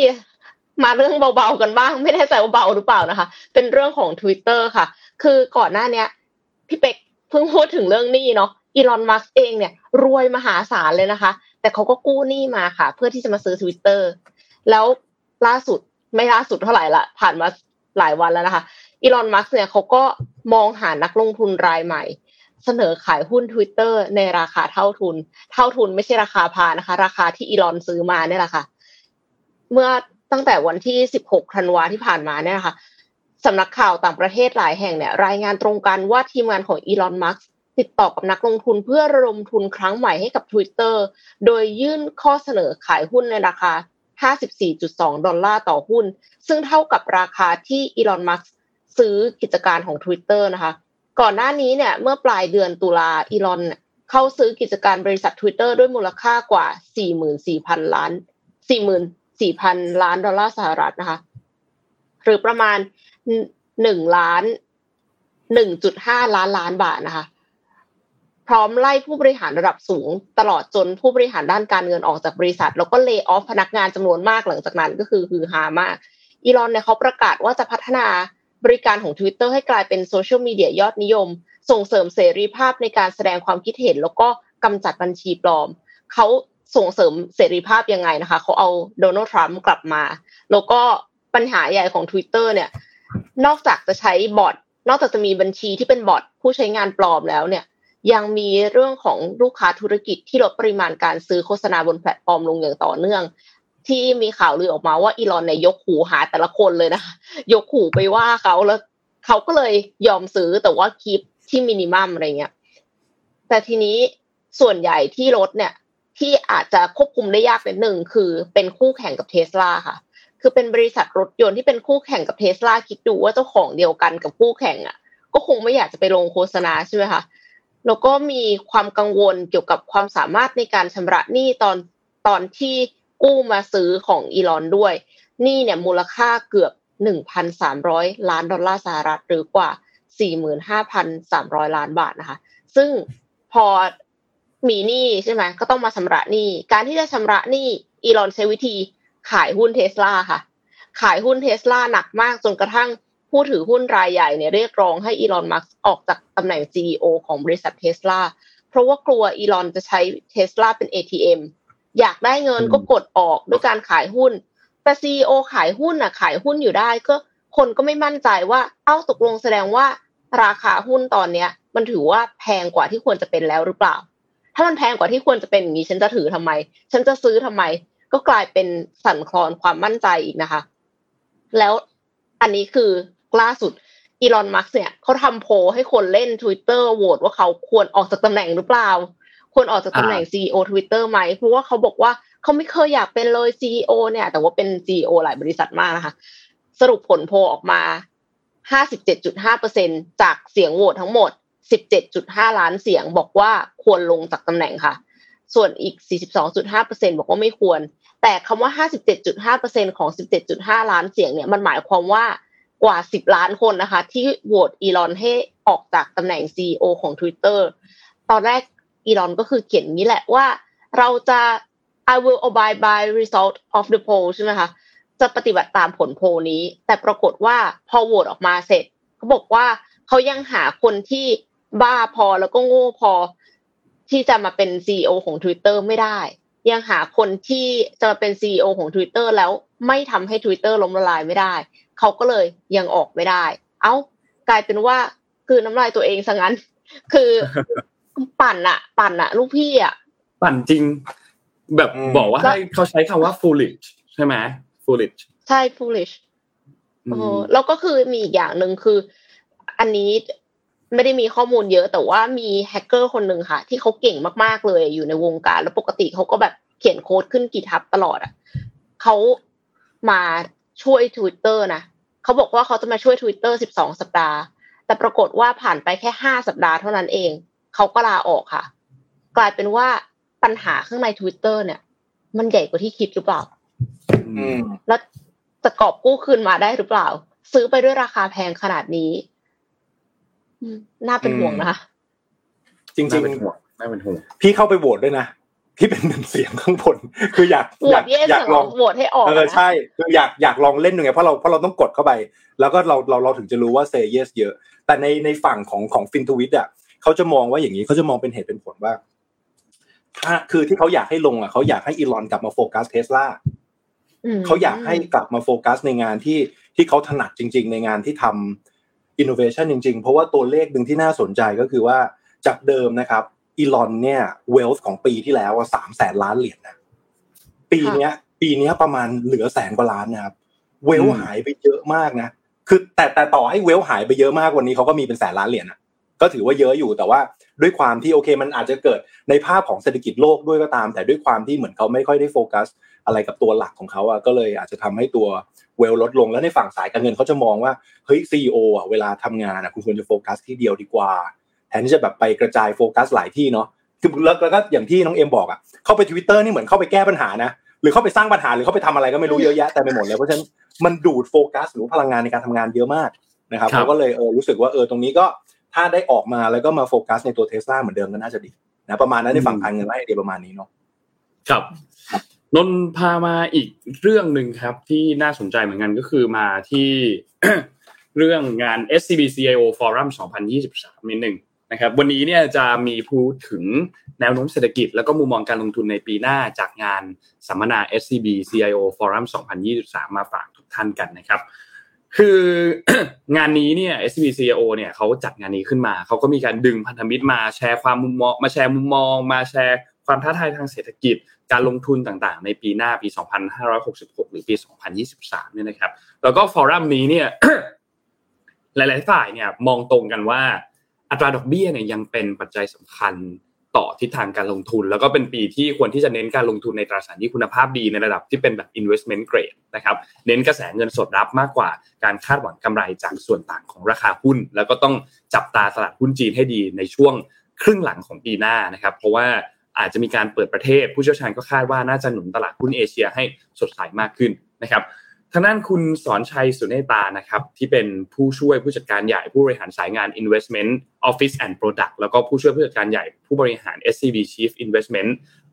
มาเรื่องเบาๆกันบ้าง ไม่แน่ใจว่าเบาหรือเปล่านะคะ เป็นเรื่องของ Twitter ค่ะ คือก่อนหน้าเนี้ยพี่เป็กเพิ่งพูดถึงเรื่องหนี้เนาะ อีลอนมัสเองเนี่ยรวยมหาศาลเลยนะคะ แต่เขาก็กู้หนี้มาค่ะ เพื่อที่จะมาซื้อ Twitter แล้วล่าสุดไม่ล่าสุดเท่าไหร่ละผ่านมาหลายวันแล้วนะคะอีลอนมัสเนี่ยเขาก็มองหานักลงทุนรายใหม่ เสนอขายหุ้น Twitter ในราคาเท่าทุน เท่าทุนไม่ใช่ราคาพานะคะ ราคาที่อีลอนซื้อมาเนี่ยแหละค่ะ เมื่อตั้งแต่วันที่ 16 ธันวาที่ผ่านมาเนี่ยนะคะสำนักข่าวต่างประเทศหลายแห่งเนี่ยรายงานตรงกันว่าทีมงานของอีลอนมัส ติดต่อกับนักลงทุนเพื่อระดมทุนครั้งใหม่ให้กับ Twitter โดยยื่นข้อเสนอขายหุ้นในราคา 54.2 ดอลลาร์ต่อหุ้น ซึ่งเท่ากับราคาที่อีลอน มัสก์ซื้อกิจการของ Twitter นะคะ ก่อนหน้านี้เนี่ยเมื่อปลายเดือนตุลาอีลอนเข้าซื้อกิจการบริษัท Twitter ด้วยมูลค่ากว่า 44,000 ล้าน 44,000 ล้านดอลลาร์สหรัฐนะคะ หรือประมาณหนึ่งล้านหนึ่งจุดห้าล้านล้านบาทนะคะ พร้อมไล่ผู้บริหารระดับสูง ตลอดจนผู้บริหารด้านการเงินออกจากบริษัท แล้วก็เลิกออฟพนักงานจำนวนมากหลังจากนั้นก็คือฮือฮามาก อีลอนเนี่ยเขาประกาศว่าจะพัฒนาบริการของ Twitter ให้กลายเป็นโซเชียลมีเดียยอดนิยม ส่งเสริมเสรีภาพในการแสดงความคิดเห็น แล้วก็กำจัดบัญชีปลอม เขาส่งเสริมเสรีภาพยังไงนะคะ เขาเอาโดนัลด์ทรัมป์กลับมา แล้วก็ปัญหาใหญ่ของ Twitter เนี่ย นอกจากจะใช้บอทนอกจากจะมีบัญชีที่เป็นบอทผู้ใช้งานปลอมแล้วเนี่ย ยังมีเรื่องของลูกค้าธุรกิจที่ลดปริมาณการซื้อโฆษณาบนแพลตฟอร์มลงอย่างต่อเนื่อง ที่มีข่าวลือออกมาว่าอีลอนเนี่ยยกหูหาแต่ละคนเลยนะยกหูไปว่าเขาแล้วเขาก็เลยยอมซื้อแต่ว่า keep ที่ minimum อะไรเงี้ยแต่ทีนี้ส่วนใหญ่ที่ลดเนี่ยที่อาจจะควบคุมได้ยากนิดหนึ่งคือเป็นคู่แข่งกับเทสลาค่ะ คือเป็นบริษัทรถยนต์ที่เป็นคู่แข่งกับเทสลาคิดดูว่าเจ้าของเดียวกันกับคู่แข่งอะ ก็คงไม่อยากจะไปลงโฆษณาใช่ไหมคะ แล้วก็มีความกังวลเกี่ยวกับความสามารถในการชำระหนี้ตอนตอนที่กู้มาซื้อของอีลอนด้วยหนี้เนี่ยมูลค่าเกือบ 1,300 ล้านดอลลาร์สหรัฐหรือกว่า 45,300 ล้านบาทนะคะ ซึ่งพอมีหนี้ใช่ไหมก็ต้องมาชำระหนี้การที่จะชำระหนี้อีลอนใช้วิธีขายหุ้นเทสลาค่ะ ขายหุ้นเทสลาหนักมากจนกระทั่ง ผู้ถือหุ้นรายใหญ่เนี่ยเรียกร้องให้อีลอนมัสออกจากตำแหน่ง CEO ของบริษัทเทสลาเพราะว่ากลัวอีลอนจะใช้เทสลาเป็น ATM อยากได้เงินก็กดออกด้วยการขายหุ้น แต่ CEO ขายหุ้นอะขายหุ้นอยู่ได้ก็คนก็ไม่มั่นใจว่าเอ้าตกลงแสดงว่าราคาหุ้นตอนเนี้ย มันถือว่าแพงกว่าที่ควรจะเป็นแล้วหรือเปล่า ถ้ามันแพงกว่าที่ควรจะเป็นอย่างนี้ฉันจะถือทำไม ฉันจะซื้อทำไม ก็กลายเป็นสั่นคลอนความมั่นใจอีกนะคะ แล้วอันนี้คือ ล่าสุดอีลอนมัสเนี่ยเขาทำโพให้คนเล่น Twitter โหวตว่าเขาควรออกจากตำแหน่งหรือเปล่า ควรออกจากตำแหน่ง CEO Twitter ไหม เพราะว่าเขาบอกว่าเขาไม่เคยอยากเป็นเลย CEO เนี่ย แต่ว่าเป็น CEO หลายบริษัทมากนะคะ สรุปผลโพออกมา 57.5%จากเสียงโหวตทั้งหมด 17.5 ล้านเสียงบอกว่าควรลงจากตำแหน่งค่ะ ส่วนอีก 42.5%บอกว่าไม่ควร แต่คำว่า 57.5%ของ 17.5 ล้านเสียงเนี่ย มันหมายความว่า กว่า10ล้านคนนะคะ ที่โหวตอีลอนให้ออกจากตำแหน่ง CEO ของ Twitter ตอนแรกอีลอนก็คือเขียนนี้แหละว่าเราจะ I will abide by result of the poll ใช่ไหมคะ จะปฏิบัติตามผลโพลนี้ แต่ปรากฏว่าพอโหวตออกมาเสร็จเขาบอกว่าเขายังหาคนที่บ้าพอแล้วก็โง่พอ ที่จะมาเป็น CEO ของ Twitter ไม่ได้ ยังหาคนที่จะมาเป็น CEO ของ Twitter แล้วไม่ทำให้ Twitter ล้มละลายไม่ได้ เขาก็เลยยังออกไม่ได้ เอา้ากลายเป็นว่าคือน้ำลายตัวเองซะงั้น คือปั่นอะปั่นอะลูกพี่อะปั่นจริง แบบอืมบอกว่าให้เขาใช้คำว่า foolish ใช่ไหม foolish ใช่ foolish อืมเออแล้วก็คือมีอีกอย่างหนึ่งคือ อันนี้ไม่ได้มีข้อมูลเยอะ แต่ว่ามีแฮกเกอร์คนหนึ่งค่ะ ที่เขาเก่งมากๆเลยอยู่ในวงการ แล้วปกติเขาก็แบบเขียนโค้ดขึ้นกีทับตลอดอะเขามา ช่วย Twitter นะเขาบอกว่าเขาจะมาช่วย Twitter 12 สัปดาห์ แต่ปรากฏว่าผ่านไปแค่ 5 สัปดาห์เท่านั้นเอง เขาก็ลาออกค่ะ กลายเป็นว่าปัญหาข้างใน Twitter เนี่ย มันใหญ่กว่าที่คิดหรือเปล่าอืมแล้วจะกอบกู้คืนมาได้หรือเปล่า ซื้อไปด้วยราคาแพงขนาดนี้อืมน่าเป็นห่วงนะคะจริงน่าเป็นห่วงน่าเป็นห่วงๆพี่เข้าไปโหวตด้วยนะ พี่เป็นหนึ่งเสียงข้างบน คืออยากโหวอยาตกเย่อยากเสียงลองโหวตให้ออกเออนะใช่คืออยากอยากลองเล่นดูไงเพราะเราเพราะเราต้องกดเข้าไป แล้วก็เราเราเราถึงจะรู้ว่าเซเยสเยอะ แต่ในในฝั่งของของ FinTwit อะเขาจะมองว่าอย่างนี้เขาจะมองเป็นเหตุเป็นผลว่าถ้าคือที่เขาอยากให้ลงอะเขาอยากให้อีลอนกลับมาโฟกัสเทสลาเขาอยากให้กลับมาโฟกัสในงานที่ที่เขาถนัดจริง ๆ ในงานที่ทำอินโนเวชันจริง ๆ เพราะว่าตัวเลขหนึ่งที่น่าสนใจก็คือว่าจากเดิมนะครับ อีลอนเนี่ย wealth ของปีที่แล้วสามแสนล้านเหรียญนะปีเนี้ย ปีเนี้ยประมาณเหลือแสนกว่าล้านนะครับ wealth อืมหายไปเยอะมากนะคือแต่แต่ต่อให้ wealth หายไปเยอะมากวันนี้เขาก็มีเป็นแสนล้านเหรียญนะก็ถือว่าเยอะอยู่แต่ว่าด้วยความที่โอเค มันอาจจะเกิดในภาพของเศรษฐกิจโลกด้วยก็ตาม แต่ด้วยความที่เหมือนเขาไม่ค่อยได้โฟกัส อะไรกับตัวหลักของเขาอะก็เลยอาจจะทำให้ตัว wealth ลดลงแล้วในฝั่งสายการเงินเขาจะมองว่าเฮ้ย CEO อะเวลาทำงานอะคุณควรจะโฟกัสที่เดียวดีกว่าแท นที่จะแบบไปกระจายโฟกัสหลายที่เนาะคือแล้วแล้วก็อย่างที่น้องเอ็มบอกอะเข้าไปทวิตเตอร์นี่เหมือนเข้าไปแก้ปัญหานะหรือเข้าไปสร้างปัญหาหรือเข้าไปทำอะไรก็ไม่รู้เยอะแยะแต่ไปหมดเลยเพราะฉะนั้นมันดูดโฟกัสหรือพลังงานในการทำงานเยอะมากนะครับครับเขาก็เลยเออรู้สึกว่าเออตรงนี้ก็ถ้าได้ออกมาแล้วก็มาโฟกัสในตัวเทสลาเหมือนเดิมก็น่าจะดีนะประมาณนั้นในฝั่งการเงินและไอเดียประมาณนี้เนาะครับนนท์พามาอีกเรื่องหนึ่งครับที่น่าสนใจเหมือนกันก็คือมาที่เรื่องงาน SCB CIO Forum 2023นิดหนึ่ง นะครับวันนี้เนี่ยจะมีพูดถึงแนวโน้มเศรษฐกิจ แล้วก็มุมมองการลงทุนในปีหน้าจากงานสัมมนา SCB CIO Forum 2023 มาฝากทุกท่านกันนะครับ คืองานนี้เนี่ย SCB CIO เนี่ยเขาจัดงานนี้ขึ้นมา เขาก็มีการดึงพันธมิตรมาแชร์ความมุมมองมาแชร์มุมมอง มาแชร์ความท้าทายทางเศรษฐกิจ การลงทุนต่างๆ ในปีหน้าปี 2566 หรือปี 2023 เนี่ยนะครับ แล้วก็ฟอรัมนี้เนี่ยหลาย ๆ ฝ่ายเนี่ยมองตรงกันว่า อัตราดอกเบี้ยเนี่ยยังเป็นปัจจัยสำคัญต่อทิศทางการลงทุน แล้วก็เป็นปีที่ควรที่จะเน้นการลงทุนในตราสารหนี้คุณภาพดีในระดับที่เป็นแบบ investment grade นะครับเน้นกระแสเงินสดรับมากกว่าการคาดหวังกำไรจากส่วนต่างของราคาหุ้น แล้วก็ต้องจับตาตลาดหุ้นจีนให้ดีในช่วงครึ่งหลังของปีหน้านะครับ เพราะว่าอาจจะมีการเปิดประเทศ ผู้เชี่ยวชาญก็คาดว่าน่าจะหนุนตลาดหุ้นเอเชียให้สดใสมากขึ้นนะครับ ทางด้านคุณสอนชัยสุเนตานะครับที่เป็นผู้ช่วยผู้จัดการใหญ่ผู้บริหารสายงาน Investment Office and Product แล้วก็ผู้ช่วยผู้จัดการใหญ่ผู้บริหาร SCB Chief Investment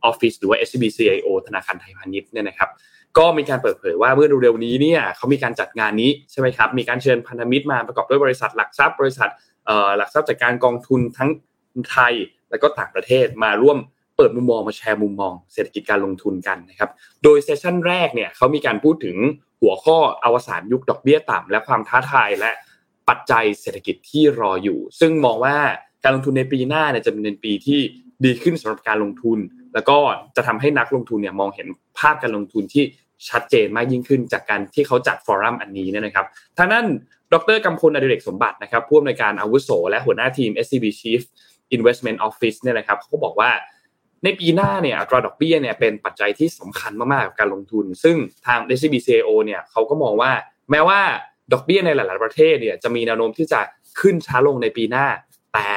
Office หรือว่า SCB CIO ธนาคารไทยพาณิชย์เนี่ยนะครับก็มีการเปิดเผยว่าเมื่อเร็วๆนี้เนี่ยเขามีการจัดงานนี้ใช่ไหมครับมีการเชิญพันธมิตรมาประกอบด้วยบริษัทหลักทรัพย์ บริษัทหลักทรัพย์จัดการกองทุนทั้งไทยและก็ต่างประเทศมาร่วมเปิดมุมมองมาแชร์มุมมองเศรษฐกิจการลงทุนกันนะครับ โดยเซสชั่นแรกเนี่ยเขามีการพูดถึง หัวข้ออวสานยุคดอกเบี้ยต่ำและความท้าทายและปัจจัยเศรษฐกิจที่รออยู่ ซึ่งมองว่าการลงทุนในปีหน้าเนี่ยจะเป็นปีที่ดีขึ้นสำหรับการลงทุน แล้วก็จะทำให้นักลงทุนเนี่ยมองเห็นภาพการลงทุนที่ชัดเจนมากยิ่งขึ้นจากการที่เขาจัดฟอรัมอันนี้เนยนะครับทางนั้นดรกำพลอดิเรกสมบัตินะครับผู้อำนวยการอาวุโส และหัวหน้าทีม SCB Chief Investment Office เนี่ยนะครับเขาก็บอกว่า ในปีหน้าเนี่ยอัตราดอกเบี้ยเนี่ยเป็นปัจจัยที่สำคัญมากๆกับการลงทุน ซึ่งทาง s c b c o เนี่ยเขาก็มองว่า แม้ว่าดอกเบี้ยในหลาย ๆ ประเทศเนี่ยจะมีแนวโน้มที่จะขึ้นช้าลงในปีหน้า แต่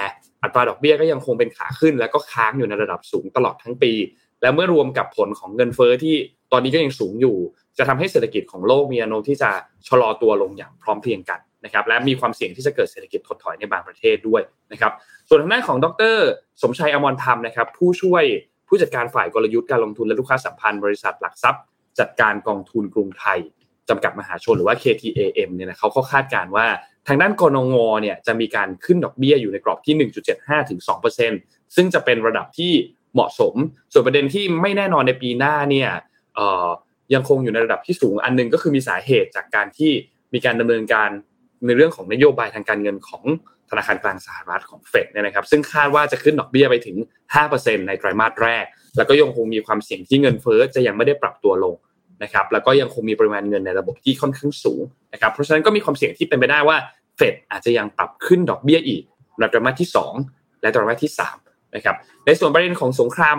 อัตราดอกเบี้ยก็ยังคงเป็นขาขึ้น แล้วก็ค้างอยู่ในระดับสูงตลอดทั้งปี และเมื่อรวมกับผลของเงินเฟ้อที่ตอนนี้ก็ยังสูงอยู่ จะทำให้เศรษฐกิจของโลกมีแนวโน้มที่จะชะลอตัวลงอย่างพร้อมเพรียงกัน นะครับและมีความเสี่ยงที่จะเกิดเศรษฐกิจถดถอยในบางประเทศด้วยนะครับส่วนทางด้านของดร สมชัยอมรธรรมนะครับผู้ช่วยผู้จัดการฝ่ายกลยุทธ์การลงทุนและลูกค้าสัมพันธ์บริษัทหลักทรัพย์ จัดการกองทุนกรุงไทยจำกัดมหาชนหรือว่า KTAM เนี่ยนะเขาก็คาดการณ์ว่าทางด้านกรงงเนี่ยจะมีการขึ้นดอกเบี้ยอยู่ในกรอบที่ 1.75ถึง2%ซึ่งจะเป็นระดับที่เหมาะสม ส่วนประเด็นที่ไม่แน่นอนในปีหน้าเนี่ยยังคงอยู่ในระดับที่สูงอันหนึงก็คือมีสาเหตุจากการที่มีการดำเนินการ ในเรื่องของนโยบายทางการเงินของธนาคารกลางสหรัฐของเฟดเนี่ยนะครับ ซึ่งคาดว่าจะขึ้นดอกเบี้ยไปถึง 5%ในไตรมาสแรก แล้วก็ยังคงมีความเสี่ยงที่เงินเฟ้อจะยังไม่ได้ปรับตัวลงนะครับ แล้วก็ยังคงมีปริมาณเงินในระบบที่ค่อนข้างสูงนะครับ เพราะฉะนั้นก็มีความเสี่ยงที่เป็นไปได้ว่าเฟดอาจจะยังปรับขึ้นดอกเบี้ยอีกในไตรมาสที่ 2 และไตรมาสที่ 3 นะครับในส่วนประเด็นของสงคราม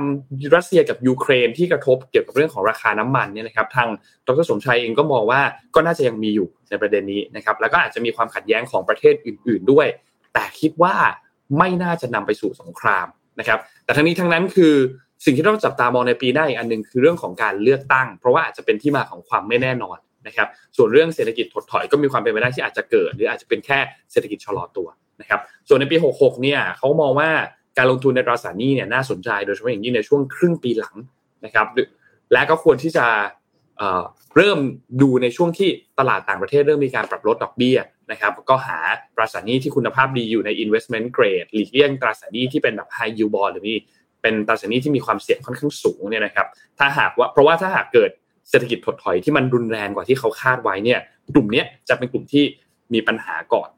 รัสเซียกับยูเครนที่กระทบเกี่ยวกับเรื่องของราคาน้ำมันเนี่ยนะครับทางดรสมชัยเองก็มองว่าก็น่าจะยังมีอยู่ในประเด็นนี้นะครับแล้วก็อาจจะมีความขัดแย้งของประเทศอื่น ๆด้วย แต่คิดว่าไม่น่าจะนำไปสู่สงครามนะครับแต่ทั้งนี้ทั้งนั้นคือสิ่งที่ต้องจับตามองในปีหน้าอีกอันหนึ่งคือเรื่องของการเลือกตั้ง เพราะว่าอาจจะเป็นที่มาของความไม่แน่นอนนะครับส่วนเรื่องเศรษฐกิจถดถอยก็มีความเป็นไปได้ที่อาจจะเกิด หรืออาจจะเป็นแค่เศรษฐกิจชะลอตัวนะครับส่วนในปี 66 เนี่ยเขามองว่า การลงทุนในตราสารหนี้เนี่ยน่าสนใจโดยเฉพาะอย่างยิ่งในช่วงครึ่งปีหลังนะครับ และก็ควรที่จะเเริ่มดูในช่วงที่ตลาดต่างประเทศเริ่มมีการปรับลดดอกเบี้ยนะครับ ก็หาตราสารหนี้ที่คุณภาพดีอยู่ใน investment grade หลีกเลี่ยงตราสารหนี้ที่เป็นแบบ high yield bond หรือมีเป็นตราสารหนี้ที่มีความเสี่ยงค่อนข้างสูงเนี่ยนะครับ ถ้าหากว่าเพราะว่าถ้าหากเกิดเศรษฐกิจถดถอยที่มันรุนแรงกว่าที่เขาคาดไว้เนี่ย กลุ่มนี้จะเป็นกลุ่มที่มีปัญหาก่อน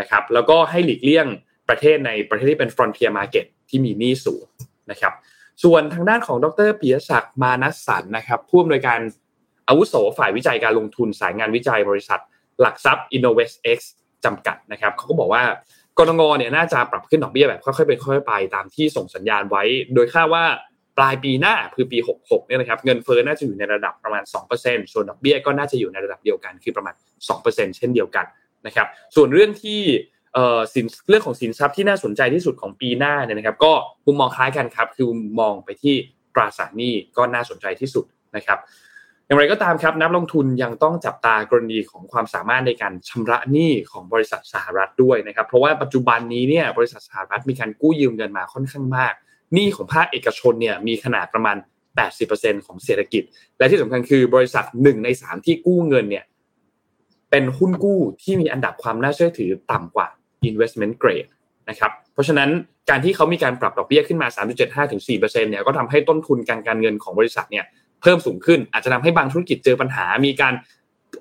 นะครับ แล้วก็ให้หลีกเลี่ยง ประเทศในประเทศที่เป็น frontier market ที่มีหนี้สูงนะครับ ส่วนทางด้านของดรปิยศักดิ์มานัสสันนะครับผู้อำนวยการอาวุโสฝ่ายวิจัยการลงทุนสายงานวิจัยบริษัท หลักทรัพย์ Innovest X จำกัดนะครับเขาก็บอกว่ากรงงเนี่ยน่าจะปรับขึ้นดอกเบี้ยแบบค่อยๆเป็นค่อยๆไปตามที่ส่งสัญญาณไว้ โดยคาดว่าปลายปีหน้าคือปี 66เนี่ยนะครับเงินเฟ้อน่าจะอยู่ในระดับประมาณ 2%ส่วนดอกเบี้ยก็น่าจะอยู่ในระดับเดียวกันคือประมาณ 2%เช่นเดียวกันนะครับ ส่วนเรื่องที่ สินเรื่องของสินทรัพย์ที่น่าสนใจที่สุดของปีหน้าเนี่ยนะครับ ก็มุมมองคล้ายกันครับ คือมองไปที่ตราสารหนี้ก็น่าสนใจที่สุดนะครับอย่างไรก็ตามครับนักลงทุนยังต้องจับตากรณีของความสามารถในการชำระหนี้ของบริษัทสหรัฐด้วยนะครับ เพราะว่าปัจจุบันนี้เนี่ยบริษัทสหรัฐมีการกู้ยืมเงินมาค่อนข้างมากหนี้ของภาคเอกชนเนี่ยมีขนาดประมาณ 80%ของเศรษฐกิจ และที่สำคัญคือบริษัทหนึ่งในสามที่กู้เงินเนี่ยเป็นหุ้นกู้ที่มีอันดับความน่าเชื่อถือต่ำกว่า investment grade นะครับเพราะฉะนั้นการที่เขามีการปรับดอกเบี้ยขึ้นมา 3.75ถึง4%เนี่ยก็ทำให้ต้นทุนการการเงินของบริษัทเนี่ยเพิ่มสูงขึ้น อาจจะทำให้บางธุรกิจเจอปัญหา มีการ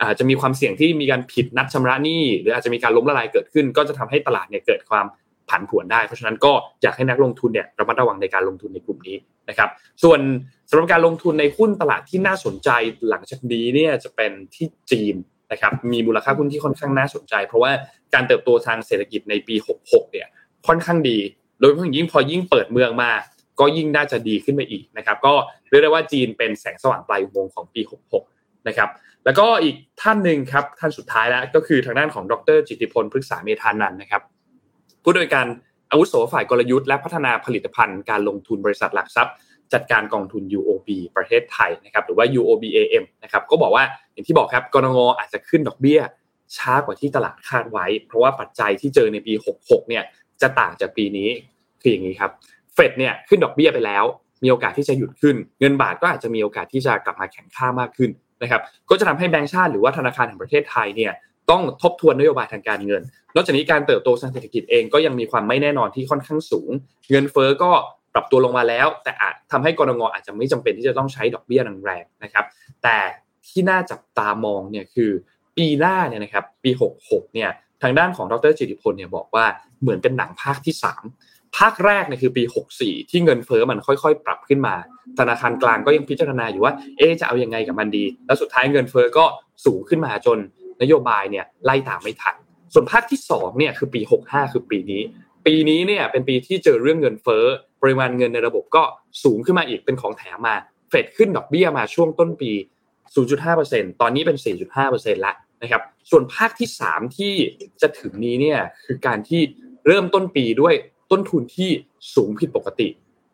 อาจจะมีความเสี่ยงที่มีการผิดนัดชำระหนี้ หรืออาจจะมีการล้มละลายเกิดขึ้น ก็จะทำให้ตลาดเนี่ยเกิดความผันผวนได้ เพราะฉะนั้นก็อยากให้นักลงทุนเนี่ยระมัดระวังในการลงทุนในกลุ่มนี้นะครับ ส่วนสำหรับการลงทุนในหุ้นตลาดที่น่าสนใจหลังจากนี้เนี่ยจะเป็นที่จีน นะครับมีมูลค่าหุ้นที่ค่อนข้างน่าสนใจ เพราะว่าการเติบโตทางเศรษฐกิจในปี 66 เนี่ยค่อนข้างดี โดยเฉพาะยิ่งพอยิ่งเปิดเมืองมา ก็ยิ่งน่าจะดีขึ้นไปอีกนะครับก็เรียกได้ว่าจีนเป็นแสงสว่างปลายอุโมงค์ของปี 66 นะครับแล้วก็อีกท่านหนึ่งครับท่านสุดท้ายแล้วก็คือทางด้านของดรจิติพลพฤกษาเมธานันนะครับผู้โดยการอาวุโสฝ่ายกลยุทธ์และพัฒนาผลิตภัณฑ์การลงทุนบริษัทหลักทรัพย์ จัดการกองทุน UOB ประเทศไทยนะครับหรือว่า UOBAM นะครับก็บอกว่าอย่างที่บอกครับกรงอาจจะขึ้นดอกเบี้ย ช้ากว่าที่ตลาดคาดไว้ เพราะว่าปัจจัยที่เจอในปี 66 เนี่ยจะต่างจากปีนี้คืออย่างนี้ครับเฟดเนี่ยขึ้นดอกเบี้ยไปแล้ว มีโอกาสที่จะหยุดขึ้น เงินบาทก็อาจจะมีโอกาสที่จะกลับมาแข็งค่ามากขึ้นนะครับก็จะทำให้แบงก์ชาติหรือว่าธนาคารแห่งประเทศไทยเนี่ยต้องทบทวนนโยบายทางการเงิน นอกจากนี้การเติบโตทางเศรษฐกิจเองก็ยังมีความไม่แน่นอนที่ค่อนข้างสูง เงินเฟ้อก็ ปรับตัวลงมาแล้ว แต่อาจทำให้กรงอาจจะไม่จำเป็นที่จะต้องใช้ดอกเบี้ยแรงๆนะครับ แต่ที่น่าจับตามองเนี่ยคือปีหน้าเนี่ยนะครับปี 66เนี่ยทางด้านของดรจิติพลเนี่ยบอกว่าเหมือนเป็นหนังภาคที่ 3 ภาคแรกเนี่ยคือปี 64 ที่เงินเฟ้อมันค่อยๆ ปรับขึ้นมา ธนาคารกลางก็ยังพิจารณาอยู่ว่าเอ๊จะเอายังไงกับมันดี แล้วสุดท้ายเงินเฟ้อก็สูงขึ้นมาจนนโยบายเนี่ยไล่ตามไม่ทันส่วนภาคที่2เนี่ยคือปี 65 คือปีนี้ ปีนี้เนี่ยเป็นปีที่เจอเรื่องเงินเฟ้อปริมาณเงินในระบบก็สูงขึ้นมาอีกเป็นของแถมมาเฟดขึ้นดอกเบี้ยมาช่วงต้นปี 0.5%ตอนนี้เป็น 4.5%แล้วนะครับส่วนภาคที่ 3 ที่จะถึงนี้เนี่ยคือการที่เริ่มต้นปีด้วยต้นทุนที่สูงผิดปกติ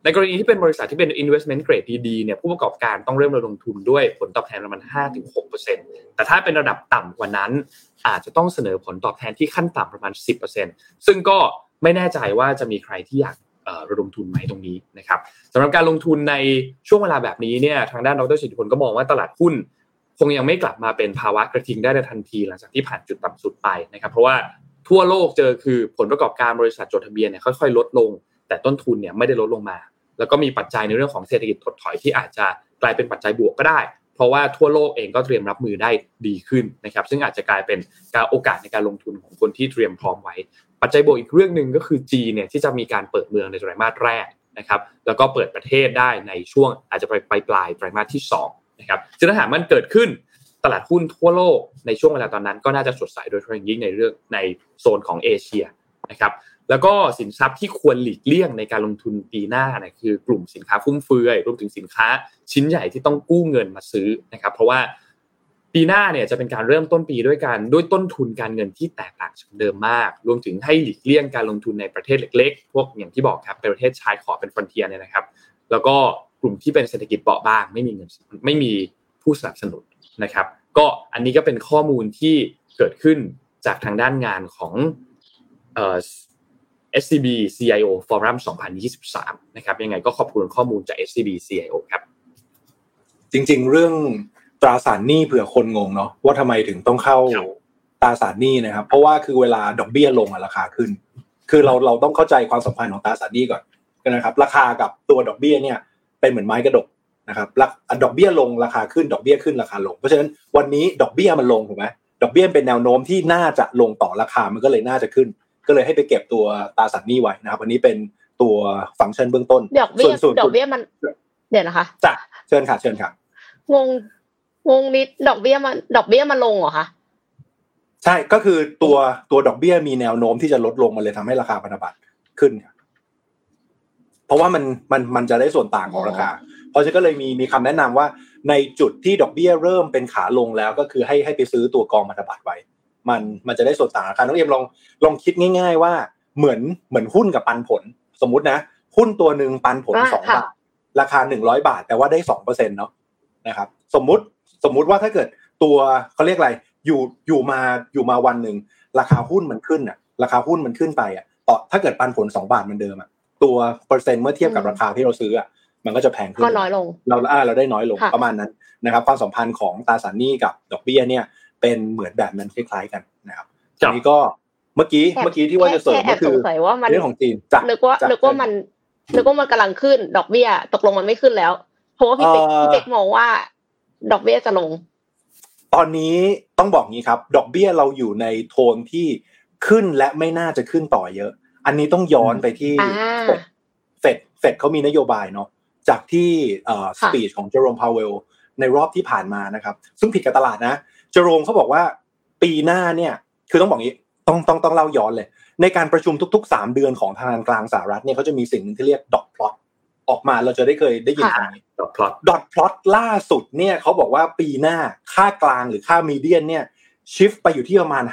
ในกรณีที่เป็นบริษัทที่เป็น investment grade ดีๆเนี่ยผู้ประกอบการต้องเริ่มระดมทุนด้วยผลตอบแทนประมาณ 5-6%แต่ถ้าเป็นระดับต่ำกว่านั้น อาจจะต้องเสนอผลตอบแทนที่ขั้นต่ำประมาณ 10%ซึ่งก็ ไม่แน่ใจว่าจะมีใครที่อยากระดมทุนไหมตรงนี้นะครับสำหรับการลงทุนในช่วงเวลาแบบนี้เนี่ยทางด้านดรสิทธิพลก็มองว่าตลาดหุ้นคงยังไม่กลับมาเป็นภาวะกระทิงได้ในทันที หลังจากที่ผ่านจุดต่ำสุดไปนะครับเพราะว่าทั่วโลกเจอคือผลประกอบการบริษัทจดทะเบียนเนี่ยค่อยๆ ลดลง แต่ต้นทุนเนี่ยไม่ได้ลดลงมา แล้วก็มีปัจจัยในเรื่องของเศรษฐกิจถดถอยที่อาจจะกลายเป็นปัจจัยบวกก็ได้ เพราะว่าทั่วโลกเองก็เตรียมรับมือได้ดีขึ้นนะครับซึ่งอาจจะกลายเป็นการโอกาสในการลงทุนของคนที่เตรียมพร้อมไว้ ปัจจัยบวกอีกเรื่องหนึ่งก็คือจีเนี่ยที่จะมีการเปิดเมืองในไตรมาสแรกนะครับแล้วก็เปิดประเทศได้ในช่วงอาจจะไปปลายปลายไตรมาสที่2นะครับซึ่งถ้าหากมันเกิดขึ้นตลาดหุ้นทั่วโลกในช่วงเวลาตอนนั้นก็น่าจะสดใสโดยเฉพาะอย่างยิ่งในเรื่องในโซนของเอเชียนะครับแล้วก็สินทรัพย์ที่ควรหลีกเลี่ยงในการลงทุนปีหน้านะคือกลุ่มสินค้าฟุ่มเฟือยรวมถึงสินค้าชิ้นใหญ่ที่ต้องกู้เงินมาซื้อนะครับเพราะว่า ปีหน้าเนี่ยจะเป็นการเริ่มต้นปีด้วยการด้วยต้นทุนการเงินที่แตกต่างจากเดิมมาก รวมถึงให้หลีกเลี่ยงการลงทุนในประเทศเล็กๆ พวกอย่างที่บอกครับเป็นประเทศชายขอบเป็นฟอนเทียเนี่ยนะครับ แล้วก็กลุ่มที่เป็นเศรษฐกิจเปราะบาง ไม่มีเงินไม่มีผู้สนับสนุนนะครับ ก็อันนี้ก็เป็นข้อมูลที่เกิดขึ้นจากทางด้านงานของเอ่อ SCB CIO Forum 2023 นะครับยังไงก็ขอบคุณข้อมูลจาก SCB CIO ครับ จริง ๆ เรื่อง ตราสารหนี้เผื่อคนงงเนาะว่าทำไมถึงต้องเข้าตราสารหนี้นะครับ เพราะว่าคือเวลาดอกเบี้ยลงอะราคาขึ้น คือเราเราต้องเข้าใจความสัมพันธ์ของตราสารหนี้ก่อนนะครับ ราคากับตัวดอกเบี้ยเนี่ย เป็นเหมือนไม้กระดกนะครับดอกเบี้ยลงราคาขึ้นดอกเบี้ยขึ้นราคาลง เพราะฉะนั้นวันนี้ดอกเบี้ยมันลงถูกไหมดอกเบี้ยเป็นแนวโน้มที่น่าจะลงต่อราคามันก็เลยน่าจะขึ้น ก็เลยให้ไปเก็บตัวตราสารหนี้ไว้นะครับวันนี้เป็นตัวฟังก์ชันเบื้องต้นดอกเบี้ยดอกเบี้ยมัน เดี๋ยวนะคะจ้ะเชิญค่ะเชิญค่ะงง งงนิดดอกเบี้ยมันดอกเบี้ยมันลงเหรอคะใช่ก็คือตัวตัวดอกเบี้ยมีแนวโน้มที่จะลดลงมันเลยทำให้ราคาพันธบัตรขึ้น เพราะว่ามันมันมันจะได้ส่วนต่างของราคา เพราะฉะนั้นก็เลยมีมีคำแนะนำว่า ในจุดที่ดอกเบี้ยเริ่มเป็นขาลงแล้วก็คือให้ให้ไปซื้อตัวกองพันธบัตรไว้ มันมันจะได้ส่วนต่างราคาน้องเอ็มลองลองคิดง่าย ๆ ว่าเหมือนเหมือนหุ้นกับปันผล สมมุตินะหุ้นตัวหนึ่งปันผลสองบาทราคาหนึ่งร้อยบาทแต่ว่าได้สองเปอร์เซ็นต์เนาะนะครับ สมมุติ สมมุติว่าถ้าเกิดตัวเขาเรียกอะไร อยู่อยู่มาอยู่มาวันหนึ่งราคาหุ้นมันขึ้นอะ ราคาหุ้นมันขึ้นไปอะต่อถ้าเกิดปันผลสองบาทเหมือนเดิมอะตัวเปอร์เซ็นต์เมื่อเทียบกับราคาที่เราซื้ออะมันก็จะแพงขึ้นก็น้อยลง เราอ่าเราได้น้อยลงค่ะประมาณนั้นนะครับความสัมพันธ์ของตราสารหนี้กับดอกเบี้ยเนี่ย เป็นเหมือนแบบนั้นคล้ายๆกันนะครับครัอับนนี้ก็เมื่อกี้เมื่อกี้ที่ว่าจะเสริมแค่ก็แอบคืสองสัยว่ามันเรื่องของจีนจ้ะนึกว่าจ้ะนึกว่ามันนึกว่ามันกำลังขึ้นดอกเบี้ย ตกลงมันไม่ขึ้นแล้ว เพราะว่าพี่เป๊กเอ่อพี่เป๊กมองว่า ดอกเบี้ยจะลง ตอนนี้ต้องบอกงี้ครับ ดอกเบี้ยเราอยู่ในโทนที่ขึ้นและไม่น่าจะขึ้นต่อเยอะ อันนี้ต้องย้อนไปที่อ่าเฟดเฟดเขามีนโยบายเนาะจากที่เอ่อสค่ะปีชของเจอโรมพาวเวลในรอบที่ผ่านมานะครับ ซึ่งผิดกับตลาดนะเจอโรมเขาบอกว่าปีหน้าเนี่ย คือต้องบอกงี้ต้องต้องต้องเล่าย้อนเลย ในการประชุมทุกๆ 3 เดือนของธนาคารกลางสหรัฐเนี่ยเขาจะมีสิ่งหนึ่งที่เรียกดอทพลอต ออกมาเราจะได้เคยได้ยินค่ะคำนี้ดอทพลอตดอทพลอตล่าสุดเนี่ยเขาบอกว่าปีหน้าค่ากลางหรือค่ามีเดียนเนี่ยชิฟไปอยู่ที่ประมาณ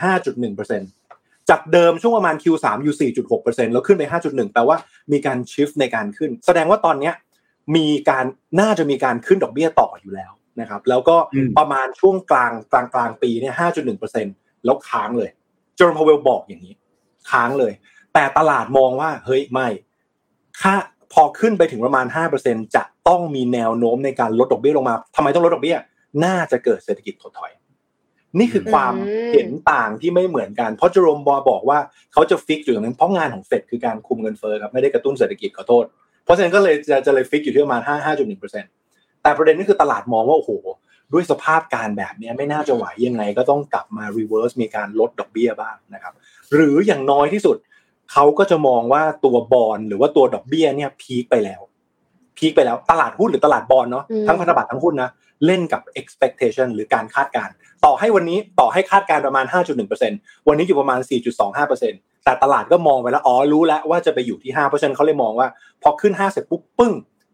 5.1%จากเดิมช่วงประมาณ Q3 อยู่ 4.6%แล้วขึ้นไป 5.1 แปลว่ามีการชิฟในการขึ้น แสดงว่าตอนเนี้ยมีการน่าจะมีการขึ้นดอกเบี้ยต่ออยู่แล้วนะครับ แล้วก็อืมประมาณช่วงกลางกลางกลางปีเนี่ย 5.1%แล้วค้างเลยจอร์นพาวเวลบอกอย่างนี้ ค้างเลย แต่ตลาดมองว่าเฮ้ยไม่ ค่า พอขึ้นไปถึงประมาณ 5%จะต้องมีแนวโน้มในการลดดอกเบี้ยลงมาทำไมต้องลดดอกเบี้ย น่าจะเกิดเศรษฐกิจถดถอย นี่คือความอืมเห็นต่างที่ไม่เหมือนกัน เพราะเจอโรมบอบอกว่าเขาจะ fix อยู่ตรงนั้น เพราะงานของเฟดคือการคุมเงินเฟ้อครับ ไม่ได้กระตุ้นเศรษฐกิจขอโทษ เพราะฉะนั้นก็เลยจะจะเลย fix อยู่ที่ประมาณ 5 5.1%แต่ประเด็นก็คือตลาดมองว่าโอ้โห ด้วยสภาพการแบบเนี้ยไม่น่าจะไหวยังไง ก็ต้องกลับมา reverse มีการลดดอกเบี้ยบ้างนะครับ หรืออย่างน้อยที่สุด เขาก็จะมองว่าตัว bond หรือว่าตัวดอกเบี้ยเนี่ย peak ไปแล้ว peak ไปแล้วตลาดหุ้นหรือตลาด bond เนาะอืมทั้งพันธบัตรทั้งหุ้นนะเล่นกับ expectation หรือการคาดการณ์ต่อให้วันนี้ต่อให้คาดการณ์ประมาณ 5.1%วันนี้อยู่ประมาณ 4.25%แต่ตลาดก็มองไปแล้วอ๋อรู้แล้วว่าจะไปอยู่ที่5เพราะฉะนั้นเขาเลยมองว่าพอขึ้น 5 เสร็จปุ๊บปึ้ง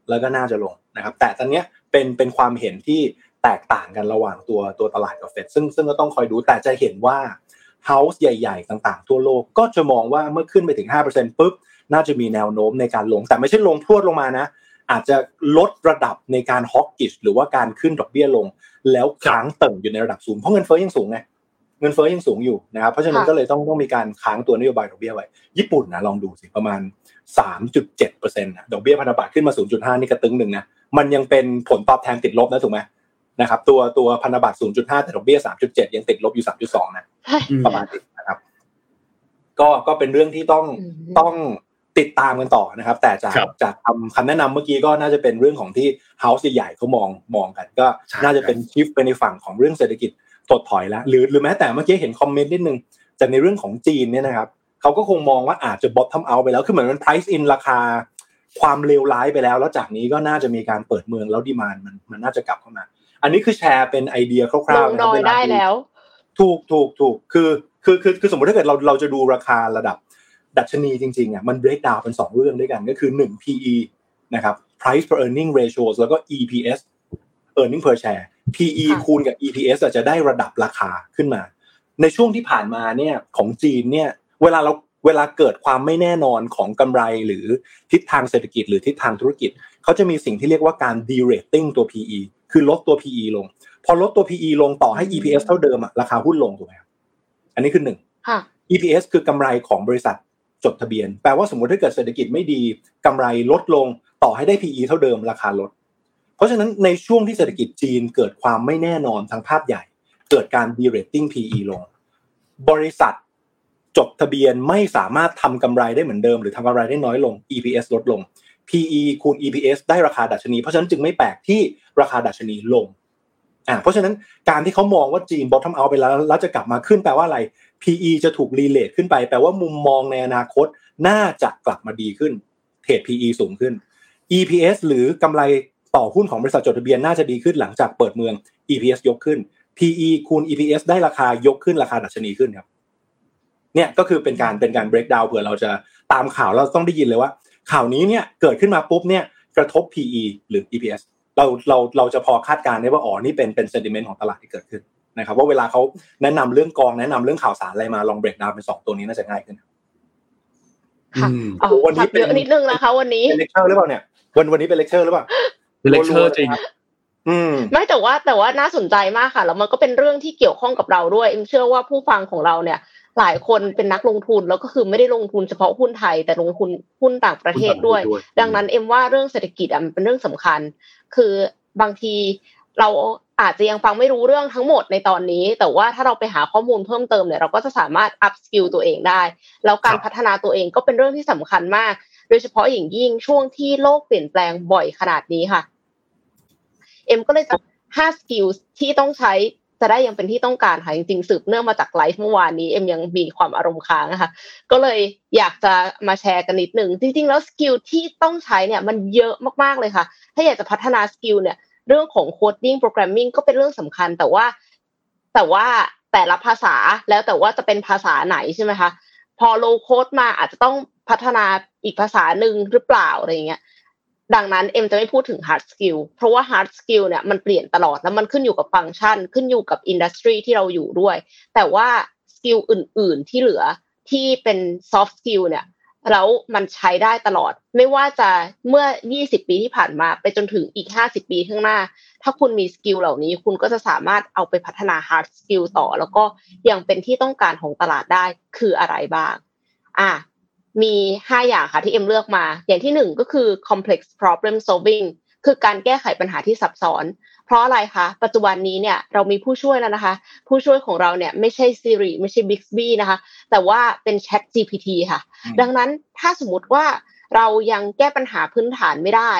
แล้วก็น่าจะลงนะครับแต่ตอนเนี้ยเป็นเป็นความเห็นที่แตกต่างกันระหว่างตัวตัวตลาดกับเฟดซึ่งซึ่งก็ต้องคอยดูแต่จะเห็นว่า House ใหญ่ๆ ต่างๆ ทั่วโลกก็จะมองว่าเมื่อขึ้นไปถึง 5%ปุ๊บ น่าจะมีแนวโน้มในการลง แต่ไม่ใช่ลงพรวดลงมานะ อาจจะลดระดับในการฮอกกิชหรือว่าการขึ้นดอกเบี้ยลง แล้วค้างเติ่งอยู่ในระดับสูง เพราะเงินเฟ้อยังสูงไงเงินเฟ้อยังสูงอยู่นะครับ เพราะฉะนั้นค่ะก็เลยต้องต้องมีการค้างตัวนโยบายดอกเบี้ยไว้ ญี่ปุ่นนะลองดูสิประมาณ 3.7%นะดอกเบี้ยพันธบัตรขึ้นมา 0.5 นี่กระตึงหนึ่งนะ มันยังเป็นผลตอบแทนติดลบนะถูกไหม นะครับตัวตัวพันธบัตร 0.5 แต่ดอกเบี้ย 3.7 ยังติดลบอยู่ 3.2 นะใช่ประมาณนี้นะครับ ก็ก็เป็นเรื่องที่ต้องอืมต้องติดตามกันต่อนะครับ แต่จากครับจากคำคำแนะนำเมื่อกี้ก็น่าจะเป็นเรื่องของที่เฮาส์ใหญ่ๆเขามองมองกัน ก็ใช่น่าจะเป็นชิฟไปในฝั่งของเรื่องเศรษฐกิจถดถอยแล้วหรือหรือแม้แต่เมื่อกี้เห็นคอมเมนต์นิดนึงจากในเรื่องของจีนเนี่ยนะครับเขาก็คงมองว่าอาจจะ bottom out ไปแล้ว คือเหมือนมัน price in ราคาความเลวร้ายไปแล้ว แล้วจากนี้ก็น่าจะมีการเปิดเมืองแล้วดีมานมันมันน่าจะกลับเข้ามา อันนี้คือแชร์เป็นไอเดียคลร่าวงๆนะดครับอยเวลาได้ที่แล้ว ถูกถูกถูกคือคือคือคือสมมติถ้าเกิดเราเราจะดูราคาระดับ ดัชนีจริงๆอะมัน break down เป็น2 เรื่องด้วยกันก็คือ 1 PE นะครับ price per earning ratios แล้วก็ EPS earning per share PE ค่ะคูณกับ EPS อาจจะได้ระดับราคาขึ้นมา ในช่วงที่ผ่านมาเนี่ยของจีนเนี่ยเวลาเราเวลาเกิดความไม่แน่นอนของกำไรหรือทิศทางเศรษฐกิจหรือทิศทางธุรกิจ เขาจะมีสิ่งที่เรียกว่าการ de-rating ตัว PE คือลดตัว PE ลง พอลดตัว PE ลงต่อให้ EPS เท่าเดิมอะราคาหุ้นลงถูกไหมครับอันนี้คือหนึ่งค่ะ EPS คือกำไรของบริษัทจดทะเบียน แปลว่าสมมติถ้าเกิดเศรษฐกิจไม่ดีกำไรลดลงต่อให้ได้ PE เท่าเดิมราคาลด เพราะฉะนั้นในช่วงที่เศรษฐกิจจีนเกิดความไม่แน่นอนทางภาพใหญ่ เกิดการ de-rating PE ลง บริษัทจดทะเบียนไม่สามารถทำกำไรได้เหมือนเดิม หรือทำกำไรได้น้อยลง EPS ลดลง PE คูณ EPS ได้ราคาดัชนี เพราะฉะนั้นจึงไม่แปลกที่ ราคาดัชนีลงอ่าเพราะฉะนั้นการที่เขามองว่าจีน bottom out ไปแล้วแล้วจะกลับมาขึ้นแปลว่าอะไร PE จะถูกรีเลทขึ้นไปแปลว่ามุมมองในอนาคตน่าจะกลับมาดีขึ้นเทรด PE สูงขึ้น EPS หรือกำไรต่อหุ้นของบริษัทจดทะเบียนน่าจะดีขึ้นหลังจากเปิดเมือง EPS ยกขึ้น PE คูณ EPS ได้ราคายกขึ้นราคาดัชนีขึ้นครับเนี่ยก็คือเป็นการเป็นการ break down เผื่อเราจะตามข่าวเราต้องได้ยินเลยว่า ข่าวนี้เนี่ยเกิดขึ้นมาปุ๊บเนี่ยกระทบ PE หรือ EPS เราเราเราจะพอคาดการณ์ได้ว่าอ๋อนี่เป็นเป็น sentiment ของตลาดที่เกิดขึ้นนะครับว่าเวลาเขาแนะนำเรื่องกองแนะนำเรื่องข่าวสารอะไรมาลอง break down เป็นสองตัวนี้น่าจะง่ายขึ้นค่ะอืมอ๋อโอ้วันนี้ทับเยอะเป็นนิดนึงนะคะ วันนี้เป็นเลคเชอร์หรือเปล่าเนี่ยวันวันนี้เป็นเลคเชอร์หรือเปล่าเป็นเลคเชอร์จริงอืมไม่แต่ว่าแต่ว่าน่าสนใจมากค่ะแล้วมันก็เป็นเรื่องที่เกี่ยวข้องกับเราด้วยเอ็มเชื่อว่าผู้ฟังของเราเนี่ย หลายคนเป็นนักลงทุนแล้วก็คือไม่ได้ลงทุนเฉพาะหุ้นไทย แต่ลงทุนหุ้นต่างประเทศด้วย ดังนั้นเอ็มว่าเรื่องเศรษฐกิจอะมันเป็นเรื่องสำคัญ คือบางทีเราอาจจะยังฟังไม่รู้เรื่องทั้งหมดในตอนนี้ แต่ว่าถ้าเราไปหาข้อมูลเพิ่มเติมเนี่ยเราก็จะสามารถ upskill ตัวเองได้ แล้วการพัฒนาตัวเองก็เป็นเรื่องที่สำคัญมาก โดยเฉพาะอย่างยิ่งช่วงที่โลกเปลี่ยนแปลงบ่อยขนาดนี้ค่ะ เอ็มก็เลยจะห้า skillที่ต้องใช้ จะได้ยังเป็นที่ต้องการค่ะจริงๆสืบเนื่องมาจากไลฟ์เมื่อวานนี้เอ็มยังมีความอารมณ์ค้างนะคะก็เลยอยากจะมาแชร์กันนิดหนึ่งจริงๆ แล้ว skill ที่ต้องใช้เนี่ยมันเยอะมากๆเลยค่ะ ถ้าอยากจะพัฒนา skill เนี่ยเรื่องของ coding programming ก็เป็นเรื่องสำคัญ แต่ว่าแต่ว่าแต่ละภาษาแล้วแต่ว่าจะเป็นภาษาไหนใช่ไหมคะพอ low code มาอาจจะต้องพัฒนาอีกภาษาหนึ่งหรือเปล่าอะไรเงี้ย ดังนั้นเอ็มจะไม่พูดถึง hard skill เพราะว่า hard skill เนี่ยมันเปลี่ยนตลอดแล้วมันขึ้นอยู่กับฟังก์ชัน ขึ้นอยู่กับ industry ที่เราอยู่ด้วย แต่ว่า skill อื่น ๆ ที่เหลือที่เป็น soft skill เนี่ยแล้วมันใช้ได้ตลอด ไม่ว่าจะเมื่อ 20 ปีที่ผ่านมา ไปจนถึงอีก 50 ปีข้างหน้า ถ้าคุณมี skill เหล่านี้ คุณก็จะสามารถเอาไปพัฒนา hard skill ต่อ แล้วก็ยังเป็นที่ต้องการของตลาดได้คืออะไรบ้าง อะ มีห้าอย่างค่ะที่เอ็มเลือกมา อย่างที่หนึ่งก็คือ complex problem solving คือการแก้ไขปัญหาที่ซับซ้อน เพราะอะไรคะ ปัจจุบันนี้เนี่ยเรามีผู้ช่วยแล้วนะคะ ผู้ช่วยของเราเนี่ยไม่ใช่ Siri ไม่ใช่ Bixby นะคะ แต่ว่าเป็น Chat GPT ค่ะ ดังนั้นถ้าสมมติว่าเรายังแก้ปัญหาพื้นฐานไม่ได้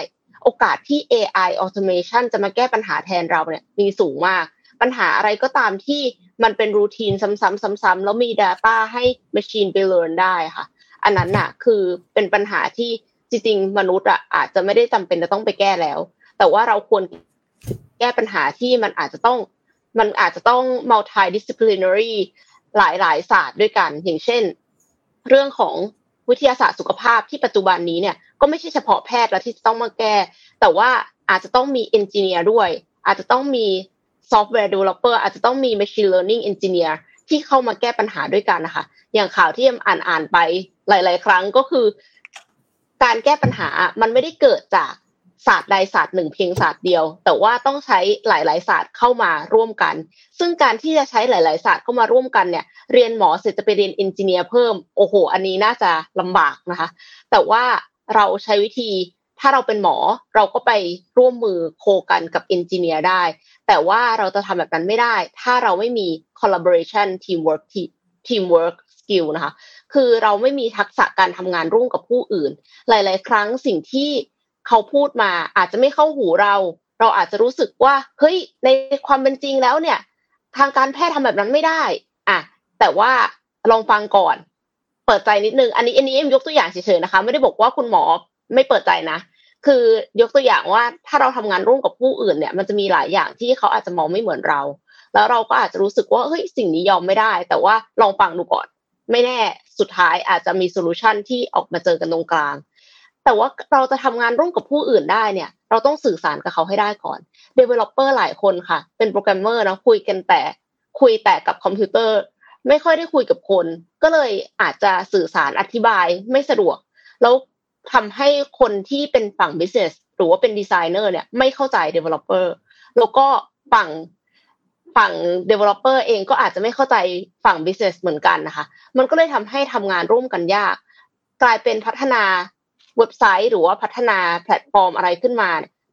โอกาสที่ AI automation จะมาแก้ปัญหาแทนเราเนี่ยมีสูงมาก ปัญหาอะไรก็ตามที่มันเป็นรูทีนซ้ำๆซ้ำๆแล้วมี Data ให้ Machine ไป learn ได้ค่ะ อันนั้นน่ะ คือเป็นปัญหาที่จริงๆมนุษย์อะอาจจะไม่ได้จำเป็นจะต้องไปแก้แล้ว แต่ว่าเราควรแก้ปัญหาที่มันอาจจะต้องมันอาจจะต้อง multidisciplinary หลายๆศาสตร์ด้วยกัน อย่างเช่น เรื่องของวิทยาศาสตร์สุขภาพที่ปัจจุบันนี้เนี่ยก็ไม่ใช่เฉพาะแพทย์แล้วที่จะต้องมาแก้ แต่ว่าอาจจะต้องมีเอนจิเนียร์ด้วย อาจจะต้องมี software developer อาจจะต้องมี machine learning engineer ที่เข้ามาแก้ปัญหาด้วยกันนะคะ อย่างข่าวที่เอ็มอ่านอ่านไปหลาย ๆ ครั้งก็คือ การแก้ปัญหามันไม่ได้เกิดจากศาสตร์ใดศาสตร์หนึ่งเพียงศาสตร์เดียว แต่ว่าต้องใช้หลาย ๆ ศาสตร์เข้ามาร่วมกัน ซึ่งการที่จะใช้หลาย ๆ ศาสตร์เข้ามาร่วมกันเนี่ย เรียนหมอเสร็จจะไปเรียน engineer เพิ่มโอ้โห อันนี้น่าจะลำบากนะคะ แต่ว่าเราใช้วิธี ถ้าเราเป็นหมอเราก็ไปร่วมมือโคกันกับเอนจิเนียร์ได้ แต่ว่าเราจะทำแบบนั้นไม่ได้ ถ้าเราไม่มี collaboration teamwork teamwork skill นะคะ คือเราไม่มีทักษะการทำงานร่วมกับผู้อื่น หลาย ๆ ครั้งสิ่งที่เขาพูดมาอาจจะไม่เข้าหูเรา เราอาจจะรู้สึกว่าเฮ้ยในความเป็นจริงแล้วเนี่ย ทางการแพทย์ทำแบบนั้นไม่ได้อะแต่ว่าลองฟังก่อน เปิดใจนิดนึง อันนี้อันนี้เอ็มยกตัวอย่างเฉยๆนะคะ ไม่ได้บอกว่าคุณหมอไม่เปิดใจนะ คือยกตัวอย่างว่าถ้าเราทำงานร่วมกับผู้อื่นเนี่ย มันจะมีหลายอย่างที่เขาอาจจะมองไม่เหมือนเรา แล้วเราก็อาจจะรู้สึกว่าเฮ้ยสิ่งนี้ยอมไม่ได้ แต่ว่าลองฟังดูก่อน ไม่แน่สุดท้ายอาจจะมี solution ที่ออกมาเจอกันตรงกลาง แต่ว่าเราจะทำงานร่วมกับผู้อื่นได้เนี่ย เราต้องสื่อสารกับเขาให้ได้ก่อน Developer หลายคนค่ะ เป็นโปรแกรมเมอร์นะคุยกันแต่คุยแต่กับคอมพิวเตอร์ ไม่ค่อยได้คุยกับคน ก็เลยอาจจะสื่อสารอธิบายไม่สะดวก แล้ว ทำให้คนที่เป็นฝั่ง business หรือว่าเป็นดีไซเนอร์เนี่ยไม่เข้าใจ developer แล้วก็ฝั่งฝั่ง developer เองก็อาจจะไม่เข้าใจฝั่ง business เหมือนกันนะคะ มันก็เลยทำให้ทำงานร่วมกันยาก กลายเป็นพัฒนาเว็บไซต์ หรือว่าพัฒนาแพลตฟอร์มอะไรขึ้นมา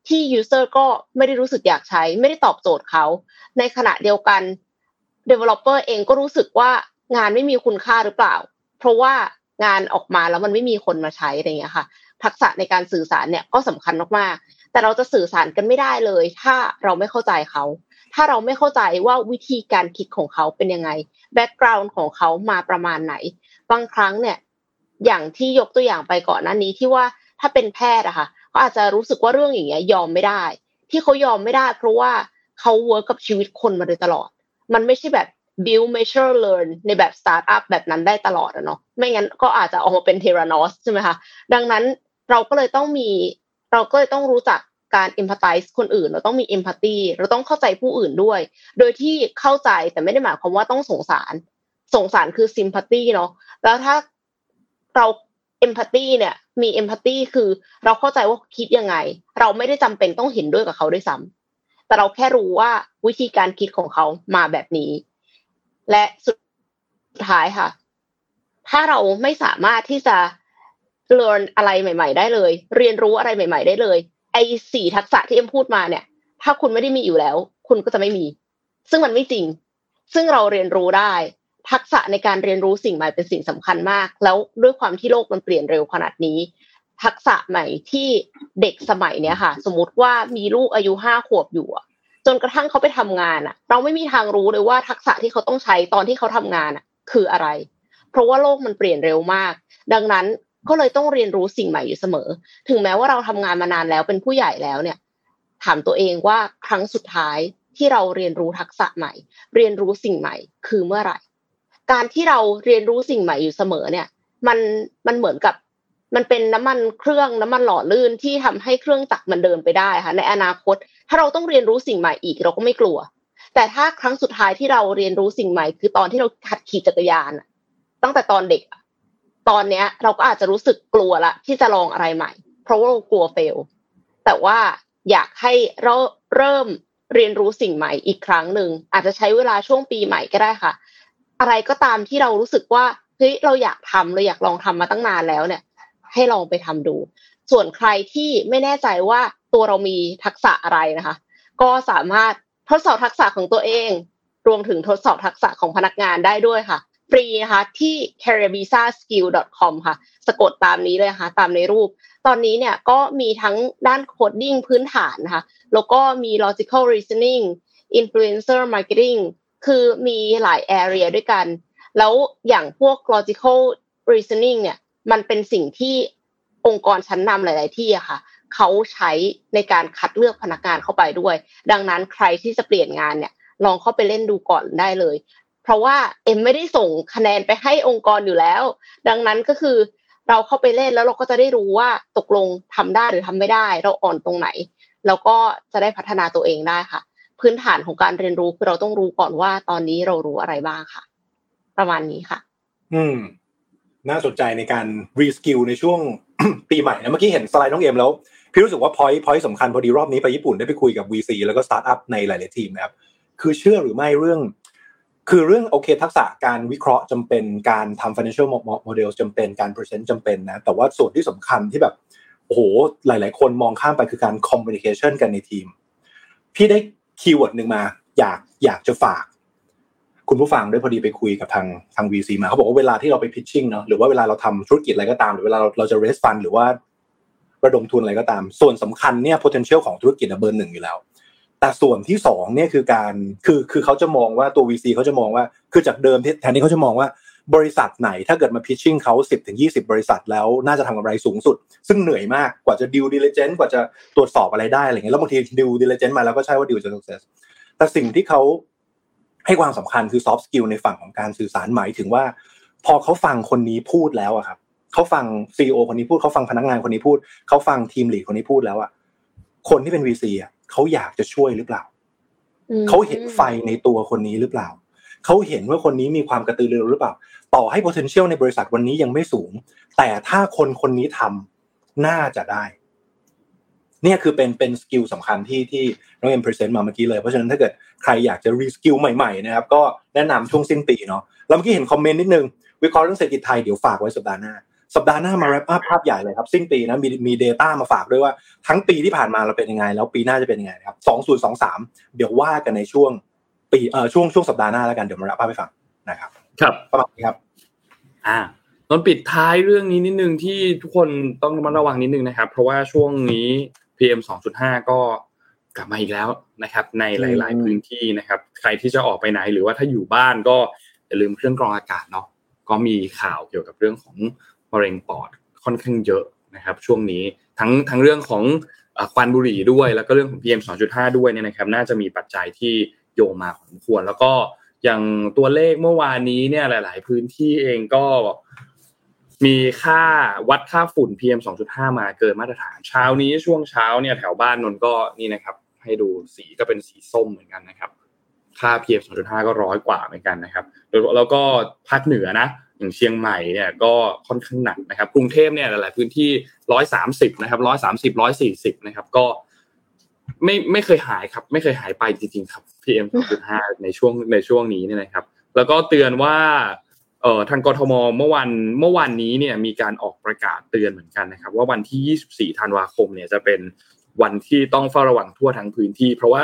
ที่ user ก็ไม่ได้รู้สึกอยากใช้ ไม่ได้ตอบโจทย์เขา ในขณะเดียวกัน developer เองก็รู้สึกว่างานไม่มีคุณค่าหรือเปล่า เพราะว่า งานออกมาแล้วมันไม่มีคนมาใช้อะไรเงี้ยค่ะ ทักษะในการสื่อสารเนี่ยก็สำคัญมากๆแต่เราจะสื่อสารกันไม่ได้เลย ถ้าเราไม่เข้าใจเขาถ้าเราไม่เข้าใจว่าวิธีการคิดของเขาเป็นยังไงแบ็กกราวน์ของเขามาประมาณไหน บางครั้งเนี่ย อย่างที่ยกตัวอย่างไปก่อนหน้านี้ที่ว่าถ้าเป็นแพทย์อะค่ะก็อาจจะรู้สึกว่าเรื่องอย่างเงี้ยยอมไม่ได้ ที่เขายอมไม่ได้ เพราะว่าเขา work กับชีวิตคนมาโดยตลอด มันไม่ใช่แบบ build measure learn ในแบบสตาร์ทอัพแบบนั้นได้ตลอดอะเนาะไม่งั้นก็อาจจะออกมาเป็น Theranos ใช่ไหมคะดังนั้นเราก็เลยต้องมีเราก็เลยต้องรู้จักการ empathize คนอื่น เราต้องมี empathy เราต้องเข้าใจผู้อื่นด้วย โดยที่เข้าใจแต่ไม่ได้หมายความว่าต้องสงสาร สงสารคือ sympathy เนาะแล้วถ้าเรา empathy เนี่ยมี empathy คือเราเข้าใจว่าคิดยังไง เราไม่ได้จำเป็นต้องเห็นด้วยกับเขาด้วยซ้ำแต่เราแค่รู้ว่าวิธีการคิดของเขามาแบบนี้ และสุดท้ายค่ะ ถ้าเราไม่สามารถที่จะเรียนอะไรใหม่ ๆ ได้เลย เรียนรู้อะไรใหม่ ๆ ได้เลย ไอ้สี่ทักษะที่เอ็มพูดมาเนี่ย ถ้าคุณไม่ได้มีอยู่แล้ว คุณก็จะไม่มี ซึ่งมันไม่จริง ซึ่งเราเรียนรู้ได้ ทักษะในการเรียนรู้สิ่งใหม่เป็นสิ่งสำคัญมาก แล้วด้วยความที่โลกมันเปลี่ยนเร็วขนาดนี้ ทักษะใหม่ที่เด็กสมัยเนี้ยค่ะ สมมติว่ามีลูกอายุห้าขวบอยู่อะ จนกระทั่งเขาไปทำงานอะเราไม่มีทางรู้เลยว่าทักษะที่เขาต้องใช้ตอนที่เขาทำงานอะคืออะไร เพราะว่าโลกมันเปลี่ยนเร็วมาก ดังนั้นก็เลยต้องเรียนรู้สิ่งใหม่อยู่เสมอ ถึงแม้ว่าเราทำงานมานานแล้วเป็นผู้ใหญ่แล้วเนี่ย ถามตัวเองว่าครั้งสุดท้ายที่เราเรียนรู้ทักษะใหม่ เรียนรู้สิ่งใหม่ คือเมื่อไหร่ การที่เราเรียนรู้สิ่งใหม่อยู่เสมอเนี่ย มันมันเหมือนกับมันเป็นน้ำมันเครื่องน้ำมันหล่อลื่นที่ทำให้เครื่องจักรมันเดินไปได้ค่ะ ในอนาคต ถ้าเราต้องเรียนรู้สิ่งใหม่อีกเราก็ไม่กลัว แต่ถ้าครั้งสุดท้ายที่เราเรียนรู้สิ่งใหม่ คือตอนที่เราขัดขี่จักรยานตั้งแต่ตอนเด็ก ตอนเนี้ย เราก็อาจจะรู้สึกกลัวละที่จะลองอะไรใหม่ เพราะว่าเรากลัวเฟลแต่ว่าอยากให้เราเริ่มเรียนรู้สิ่งใหม่อีกครั้งหนึ่งอาจจะใช้เวลาช่วงปีใหม่ก็ได้ค่ะ อะไรก็ตามที่เรารู้สึกว่าเฮ้ยเราอยากทำเราอยากลองทำมาตั้งนานแล้วเนี่ย ให้ลองไปทำดู ส่วนใครที่ไม่แน่ใจว่า ตัวเรามีทักษะอะไรนะคะ ก็สามารถทดสอบทักษะของตัวเอง รวมถึงทดสอบทักษะของพนักงานได้ด้วยค่ะฟรีนะคะที่ carabisaskill.com ค่ะ สะกดตามนี้เลยค่ะ ตามในรูป ตอนนี้เนี่ยก็มีทั้งด้านโคดดิ้งพื้นฐานนะคะ แล้วก็มี logical reasoning influencer marketing คือมีหลาย area ด้วยกัน แล้วอย่างพวก logical reasoning เนี่ย มันเป็นสิ่งที่องค์กรชั้นนำหลาย ๆ ที่อะค่ะ เขาใช้ในการคัดเลือกพนักงานเข้าไปด้วย ดังนั้นใครที่จะเปลี่ยนงานเนี่ย ลองเข้าไปเล่นดูก่อนได้เลย เพราะว่าเอ็มไม่ได้ส่งคะแนนไปให้องค์กรอยู่แล้ว ดังนั้นก็คือเราเข้าไปเล่นแล้วเราก็จะได้รู้ว่าตกลงทำได้หรือทำไม่ได้ เราอ่อนตรงไหน แล้วก็จะได้พัฒนาตัวเองได้ค่ะ พื้นฐานของการเรียนรู้คือเราต้องรู้ก่อนว่าตอนนี้เรารู้อะไรบ้างค่ะ ประมาณนี้ค่ะ อืม น่าสนใจในการ reskill ในช่วงปีใหม่นะเมื่อกี้เห็นสไลด์น้องเอ็มแล้ว พี่รู้สึกว่า point point สำคัญพอดีรอบนี้ไปญี่ปุ่นได้ไปคุยกับ VC แล้วก็สตาร์ทอัพในหลาย ๆ ทีมนะครับคือเชื่อหรือไม่เรื่อง คือเรื่องโอเค ทักษะการวิเคราะห์จำเป็นการทำ financial model จำเป็นการ present จำเป็นนะแต่ว่าส่วนที่สำคัญที่แบบโอ้โหหลาย ๆ คนมองข้ามไปคือการ communication กันในทีม พี่ได้คีย์เวิร์ดหนึ่งมาอยากอยากจะฝาก คุณผู้ฟังด้วยพอดีไปคุยกับทางทาง VC มาเขาบอกว่าเวลาที่เราไป pitching เนาะหรือว่าเวลาเราทำธุรกิจอะไรก็ตาม หรือเวลาเราเราจะ raise fund หรือว่า ระดมทุนอะไรก็ตาม ส่วนสำคัญเนี่ย potential ของธุรกิจเบอร์หนึ่งอยู่แล้ว แต่ส่วนที่สองเนี่ยคือการคือคือเขาจะมองว่าตัว VC เขาจะมองว่าคือจากเดิมที่แทนที่เขาจะมองว่าบริษัทไหนถ้าเกิดมา pitching เขา 10ถึง20 บริษัทแล้วน่าจะทำกำไรสูงสุด ซึ่งเหนื่อยมากกว่าจะ due diligence กว่าจะตรวจสอบอะไรได้อะไรเงี้ยแล้วบางที due diligence มาแล้วก็ใช่ว่า due จะ success แต่สิ่งที่เขาให้ความสำคัญคือ soft skill ในฝั่งของการสื่อสารหมายถึงว่า พอเขาฟังคนนี้พูดแล้วอะครับ เขาฟังซีอคนนี้พูดเขาฟังพนักงานคนนี้พูดเขาฟัง team lead คนนี้พูดแล้วอะคนที่เป็น VC อะเขาอยากจะช่วยหรือเปล่าเขาเห็นไฟในตัวคนนี้หรือเปล่าเขาเห็นว่าคนนี้มีความกระตือรือร้นหรือเปล่า ต่อให้ potential ในบริษัทวันนี้ยังไม่สูง แต่ถ้าคนคนนี้ทำน่าจะได้ เนี่ยคือเป็นเป็น skill สำคัญที่ที่น้องเอ็ม present มาเมื่อกี้เลย เพราะฉะนั้นถ้าเกิดใครอยากจะ reskill ใหม่ๆนะครับก็แนะนำช่วงสิ้นปีเนาะแล้วเมื่อกี้เห็นคอมเมนต์นิดนึงวิเคราะห์เรื่องเศรษฐกิจไทยเดี๋ยวฝากไว้สัปดาห์หน้า สัปดาห์หน้ามาแรปอัพภาพใหญ่เลยครับ สิ้นปีนะมีมี Data มาฝากด้วยว่าทั้งปีที่ผ่านมาเราเป็นยังไง แล้วปีหน้าจะเป็นยังไงครับสองศูนย์สองสามเดี๋ยวว่ากันในช่วงปีเอ่อช่วงช่วงสัปดาห์หน้าแล้วกันเดี๋ยวมาแรปอัพให้ฟังนะครับ ครับประมาณนี้ครับ อ่าตอนปิดท้ายเรื่องนี้นิดนึงที่ทุกคนต้องระมัดระวังนิดนึงนะครับ เพราะว่าช่วงนี้ PM 2.5 ก็กลับมาอีกแล้วนะครับ ในหลาย ๆ พื้นที่นะครับ ใครที่จะออกไปไหนหรือว่าถ้าอยู่บ้านก็อย่าลืมเครื่องกรองอากาศเนาะก็มีข่าวเกี่ยวกับเรื่องของ มะเร็งปอดค่อนข้างเยอะนะครับ ช่วงนี้ทั้งทั้งเรื่องของควันบุหรี่ด้วย แล้วก็เรื่องของ PM 2.5 ด้วยเนี่ยนะครับ น่าจะมีปัจจัยที่โยงมาพอสมควร แล้วก็อย่างตัวเลขเมื่อวานนี้เนี่ยหลาย ๆ พื้นที่เองก็มีค่าวัดค่าฝุ่น PM 2.5 มาเกินมาตรฐานเช้านี้ช่วงเช้าเนี่ยแถวบ้านนนก็นี่นะครับ ให้ดูสีก็เป็นสีส้มเหมือนกันนะครับ ค่า PM 2.5 ก็ร้อยกว่าเหมือนกันนะครับแล้วก็ภาคเหนือนะ อย่างเชียงใหม่เนี่ยก็ค่อนข้างหนักนะครับ กรุงเทพเนี่ยหลายๆพื้นที่130นะครับ130 140นะครับ ก็ไม่ไม่เคยหายครับ ไม่เคยหายไปจริงๆครับ PM 2.5ในช่วงในช่วงนี้เนี่ยนะครับ แล้วก็เตือนว่าเอ่อทางกทมเมื่อวันเมื่อวันนี้เนี่ยมีการออกประกาศเตือนเหมือนกันนะครับ ว่าวันที่ 24 ธันวาคมเนี่ยจะเป็นวันที่ต้องเฝ้าระวังทั่วทั้งพื้นที่ เพราะว่า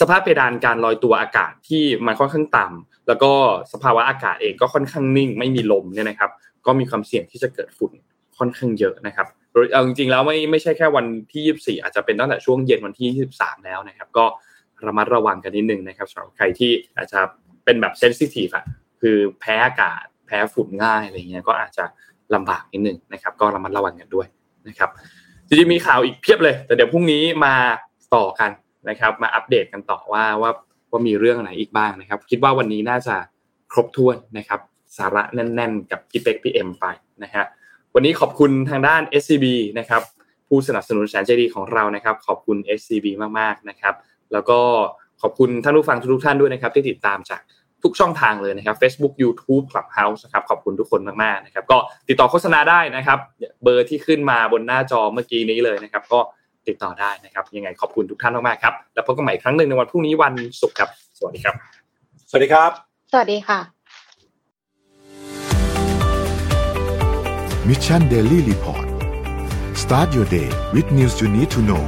สภาพเพดานการลอยตัวอากาศที่มันค่อนข้างต่ำ แล้วก็สภาวะอากาศเองก็ค่อนข้างนิ่ง ไม่มีลมเนี่ยนะครับ ก็มีความเสี่ยงที่จะเกิดฝุ่นค่อนข้างเยอะนะครับเอาจริงๆแล้วไม่ไม่ใช่แค่วันที่ 24 อาจจะเป็นตั้งแต่ช่วงเย็นวันที่ 23 แล้วนะครับ ก็ระมัดระวังกันนิดนึงนะครับสำหรับใครที่อาจจะเป็นแบบเซนซิทีฟอะคือแพ้อากาศแพ้ฝุ่นง่ายอะไรเงี้ยก็อาจจะลำบากนิดนึงนะครับ ก็ระมัดระวังกันด้วยนะครับจริงๆมีข่าวอีกเพียบเลย แต่เดี๋ยวพรุ่งนี้มาต่อกันนะครับ มาอัปเดตกันต่อว่าว่า ว่ามีเรื่องอะไรอีกบ้างนะครับ คิดว่าวันนี้น่าจะครบถ้วนนะครับ สาระแน่น ๆ กับพี่เป็กพี่เอ็มไปนะฮะวันนี้ขอบคุณทางด้าน SCB นะครับผู้สนับสนุนแสนใจดีของเรานะครับ ขอบคุณ SCB มากๆนะครับ แล้วก็ขอบคุณท่านผู้ฟังทุกท่านด้วยนะครับ ที่ติดตามจากทุกช่องทางเลยนะครับ Facebook YouTube Clubhouse นะครับขอบคุณทุกคนมากๆนะครับ ก็ติดต่อโฆษณาได้นะครับ เบอร์ที่ขึ้นมาบนหน้าจอเมื่อกี้นี้เลยนะครับ ก็ ติดต่อได้นะครับ ยังไงขอบคุณทุกท่านมากๆครับแล้วพบกันใหม่ครั้งหนึ่งในวันพรุ่งนี้วันศุกร์ครับ สวัสดีครับ สวัสดีครับ สวัสดีค่ะ Mission Daily Report start your day with news you need to know